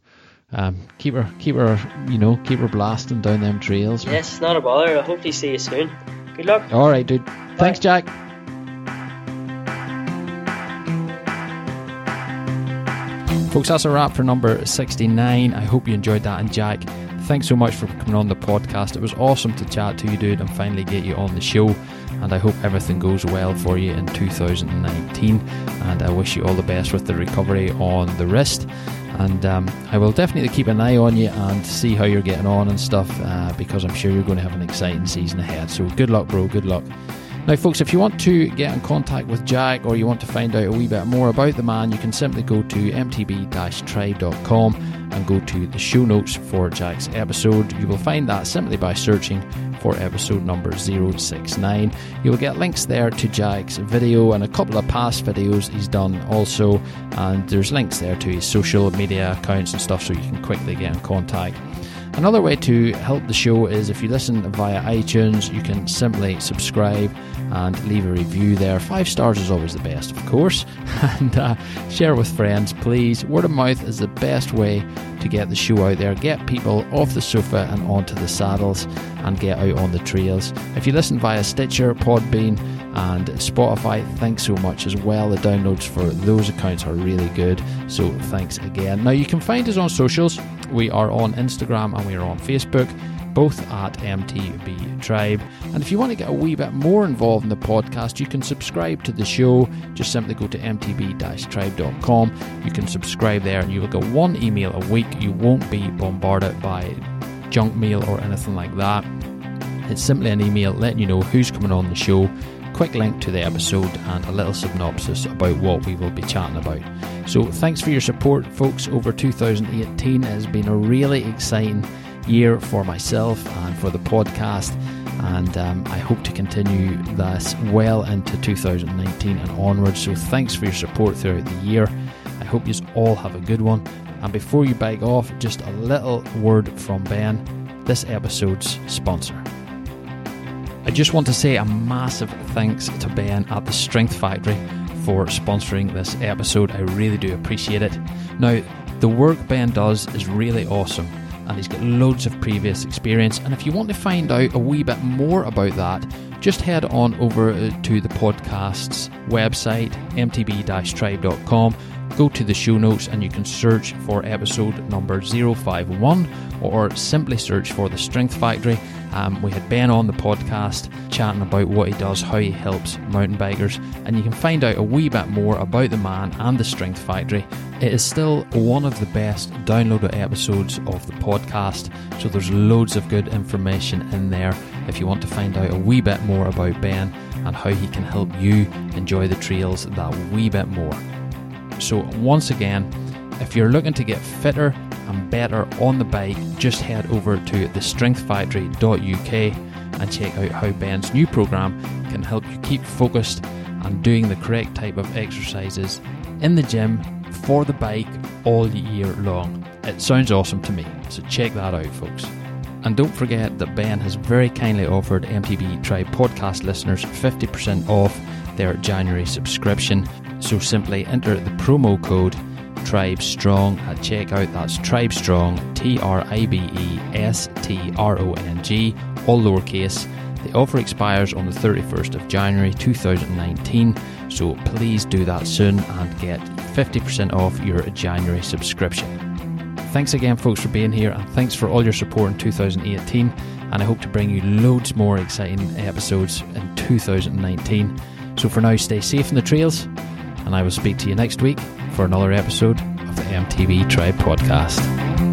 S2: um, keep her, keep her, you know, keep her blasting down them trails. man.
S3: yes, not a bother. I hope to see you soon. Good luck.
S2: All right, dude. Thanks, Jack. Folks, that's a wrap for number 69. I hope you enjoyed that. And Jack, thanks so much for coming on the podcast. It was awesome to chat to you, dude, and finally get you on the show. And I hope everything goes well for you in 2019. And I wish you all the best with the recovery on the wrist. And um, I will definitely keep an eye on you and see how you're getting on and stuff uh, because I'm sure you're going to have an exciting season ahead. So good luck, bro. Good luck. Now, folks, if you want to get in contact with Jack or you want to find out a wee bit more about the man, you can simply go to mtb-tribe.com and go to the show notes for Jack's episode. You will find that simply by searching for episode number 069. You will get links there to Jack's video and a couple of past videos he's done also, and there's links there to his social media accounts and stuff so you can quickly get in contact. Another way to help the show is if you listen via iTunes, you can simply subscribe and leave a review there. Five stars is always the best, of course. And uh, share with friends, please. Word of mouth is the best way to get the show out there. Get people off the sofa and onto the saddles and get out on the trails. If you listen via Stitcher, Podbean, and Spotify, thanks so much as well. The downloads for those accounts are really good. So thanks again. Now you can find us on socials. We are on Instagram and we are on Facebook, both at MTB Tribe. And if you want to get a wee bit more involved in the podcast, you can subscribe to the show. Just simply go to mtb-tribe.com. You can subscribe there and you will get one email a week. You won't be bombarded by junk mail or anything like that. It's simply an email letting you know who's coming on the show, quick link to the episode, and a little synopsis about what we will be chatting about. So, thanks for your support, folks. Over 2018 has been a really exciting year for myself and for the podcast, and um, I hope to continue this well into 2019 and onwards. So, thanks for your support throughout the year. I hope you all have a good one. And before you bag off, just a little word from Ben, this episode's sponsor. I just want to say a massive thanks to Ben at the Strength Factory for sponsoring this episode. I really do appreciate it. Now, the work Ben does is really awesome and he's got loads of previous experience. And if you want to find out a wee bit more about that, just head on over to the podcast's website, mtb tribe.com. go to the show notes and you can search for episode number 051 or simply search for The Strength Factory. Um, we had Ben on the podcast chatting about what he does, how he helps mountain bikers, and you can find out a wee bit more about the man and the Strength Factory. It is still one of the best downloaded episodes of the podcast, so there's loads of good information in there if you want to find out a wee bit more about Ben and how he can help you enjoy the trails that wee bit more. So, once again, if you're looking to get fitter and better on the bike, just head over to thestrengthfactory.uk and check out how Ben's new program can help you keep focused and doing the correct type of exercises in the gym for the bike all year long. It sounds awesome to me, so check that out, folks. And don't forget that Ben has very kindly offered MTB Tribe podcast listeners 50% off their January subscription. So simply enter the promo code Tribe Strong at checkout. That's Tribe Strong, T R I B E S T R O N G, all lowercase. The offer expires on the 31st of January 2019, so please do that soon and get 50% off your January subscription. Thanks again, folks, for being here, and thanks for all your support in 2018. And I hope to bring you loads more exciting episodes in 2019. So for now, stay safe in the trails, and I will speak to you next week for another episode of the MTB Tribe Podcast.